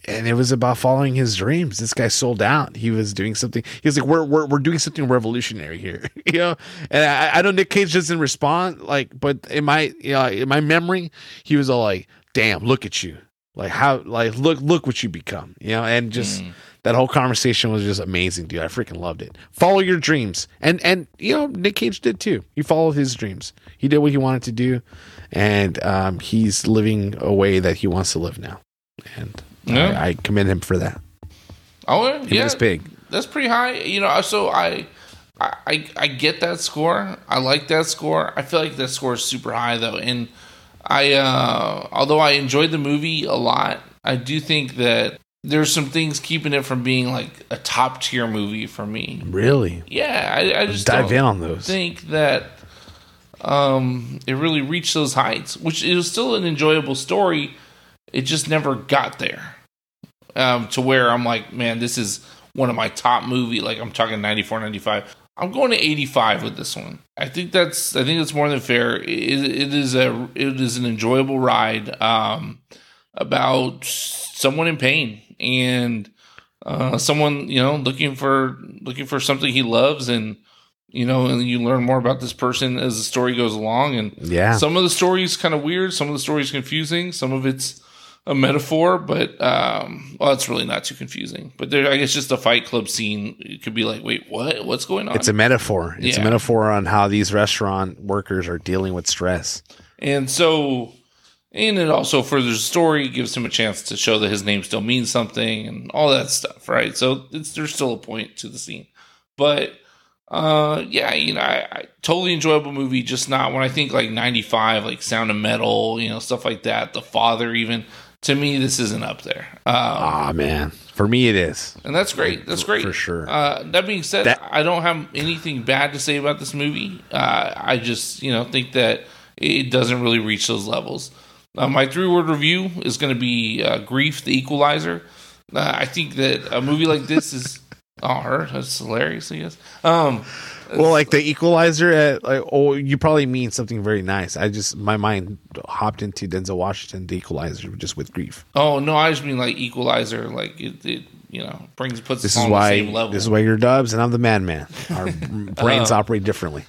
and it was about following his dreams. This guy sold out. He was doing something. He was like, "We're we're we're doing something revolutionary here," you know. And I, I know Nick Cage doesn't respond like, but in my you know in my memory, he was all like, "Damn, look at you! Like how like look look what you become," you know. And just that whole conversation was just amazing, dude. I freaking loved it. Follow your dreams, and and you know Nick Cage did too. He followed his dreams. He did what he wanted to do, and um, he's living a way that he wants to live now. And Yeah. I, I commend him for that. Oh Him yeah, and his pig. That's pretty high. You know, so I, I, I get that score. I like that score. I feel like that score is super high though, and I, uh, although I enjoyed the movie a lot, I do think that there's some things keeping it from being like a top tier movie for me. Really, Yeah, I, I just dive in on those. think that um, it really reached those heights, which it was still an enjoyable story. It just never got there um, to where I'm like, man, this is one of my top movie. Like I'm talking 94, 95. I'm going to 85 with this one. I think that's I think that's more than fair. It, it is a it is an enjoyable ride um, about someone in pain and uh, someone you know looking for looking for something he loves and you know and you learn more about this person as the story goes along and Yeah. some of the stories kind of weird some of the stories confusing some of it's a metaphor but um well it's really not too confusing but there i guess just the fight club scene it could be like wait what what's going on It's a metaphor. It's Yeah. a metaphor on how these restaurant workers are dealing with stress. And so, and it also furthers the story, gives him a chance to show that his name still means something and all that stuff, right? So it's there's still a point to the scene, but uh, yeah, you know, I, I totally enjoyable movie. Just not when I think like '95, like Sound of Metal, you know, stuff like that. The Father, even to me, this isn't up there. Um, Ah man, for me it is. and that's great. That's great for sure. Uh, that being said, That- I don't have anything bad to say about this movie. Uh, I just you know think that it doesn't really reach those levels. Uh, my three word review is going to be uh, "Grief: The Equalizer." Uh, I think that a movie like this is. Oh, her. That's hilarious. I guess. Um, Well, like the equalizer at like oh, you probably mean something very nice. I just my mind hopped into Denzel Washington, the equalizer, just with grief. oh no, I just mean like Equalizer. Like it, it you know, brings puts This us is on why the same level. this is why you're Dubs and I'm the Madman. Our brains operate differently.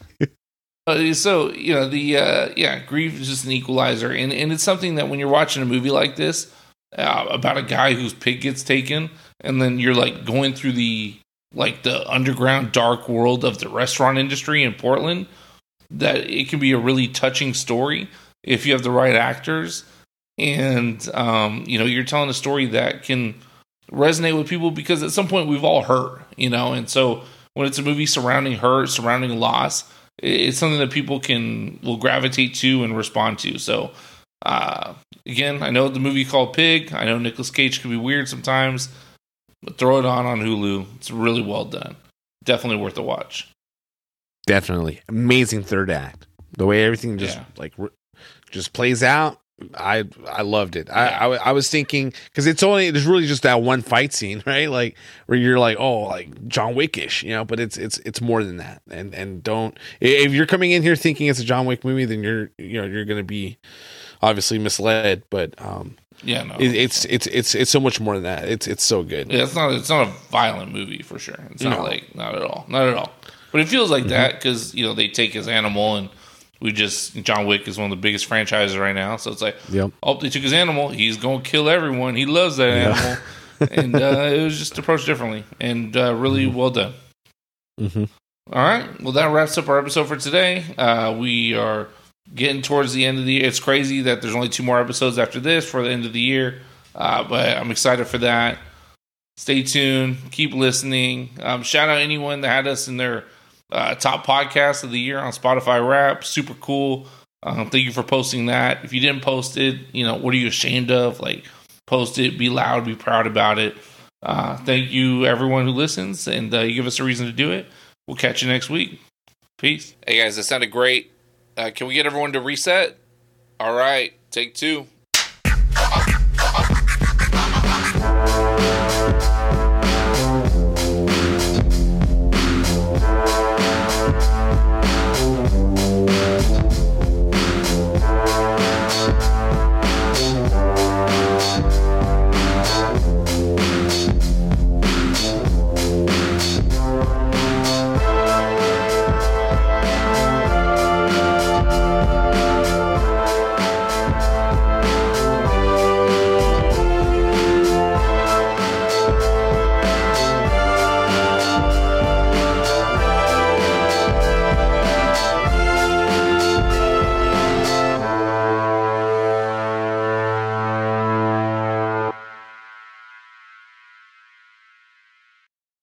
Uh, so you know the uh, yeah grief is just an equalizer. And, and it's something that when you're watching a movie like this uh, about a guy whose pig gets taken and then you're like going through the like the underground dark world of the restaurant industry in portland that it can be a really touching story if you have the right actors. And um, you know you're telling a story that can resonate with people because at some point we've all hurt you know? And so when it's a movie surrounding hurt surrounding loss it's something that people can will gravitate to and respond to. So uh, again, I know the movie called Pig. I know Nicolas Cage can be weird sometimes, but throw it on on Hulu. It's really well done. definitely worth a watch. Definitely amazing third act. The way everything just Yeah. like just plays out. I I loved it. I. I, I was thinking because it's only there's really just that one fight scene, right? Like where you're like, oh, like John Wickish, you know. But it's it's it's more than that. And and don't if you're coming in here thinking it's a John Wick movie, then you're you know you're gonna be obviously misled. But um, Yeah, no, it, it's it's it's it's so much more than that. It's it's so good. Yeah, it's not. It's not a violent movie for sure. It's not No. like not at all. Not at all. But it feels like that because you know they take his animal and we just John Wick is one of the biggest franchises right now. So it's like, Yep. oh, they took his animal. He's gonna kill everyone. He loves that animal, and uh, it was just approached differently and uh, really well done. Mm-hmm. All right. Well, that wraps up our episode for today. Uh, we are getting towards the end of the year. It's crazy that there's only two more episodes after this for the end of the year, uh, but I'm excited for that. Stay tuned. Keep listening. Um, shout out anyone that had us in their uh, top podcast of the year on Spotify Rap. Super cool. Um, thank you for posting that. If you didn't post it, you know what are you ashamed of? Like, post it. Be loud. Be proud about it. Uh, thank you, everyone who listens, and uh, you give us a reason to do it. We'll catch you next week. Peace. Hey guys, that sounded great. Uh, can we get everyone to reset? All right, take two.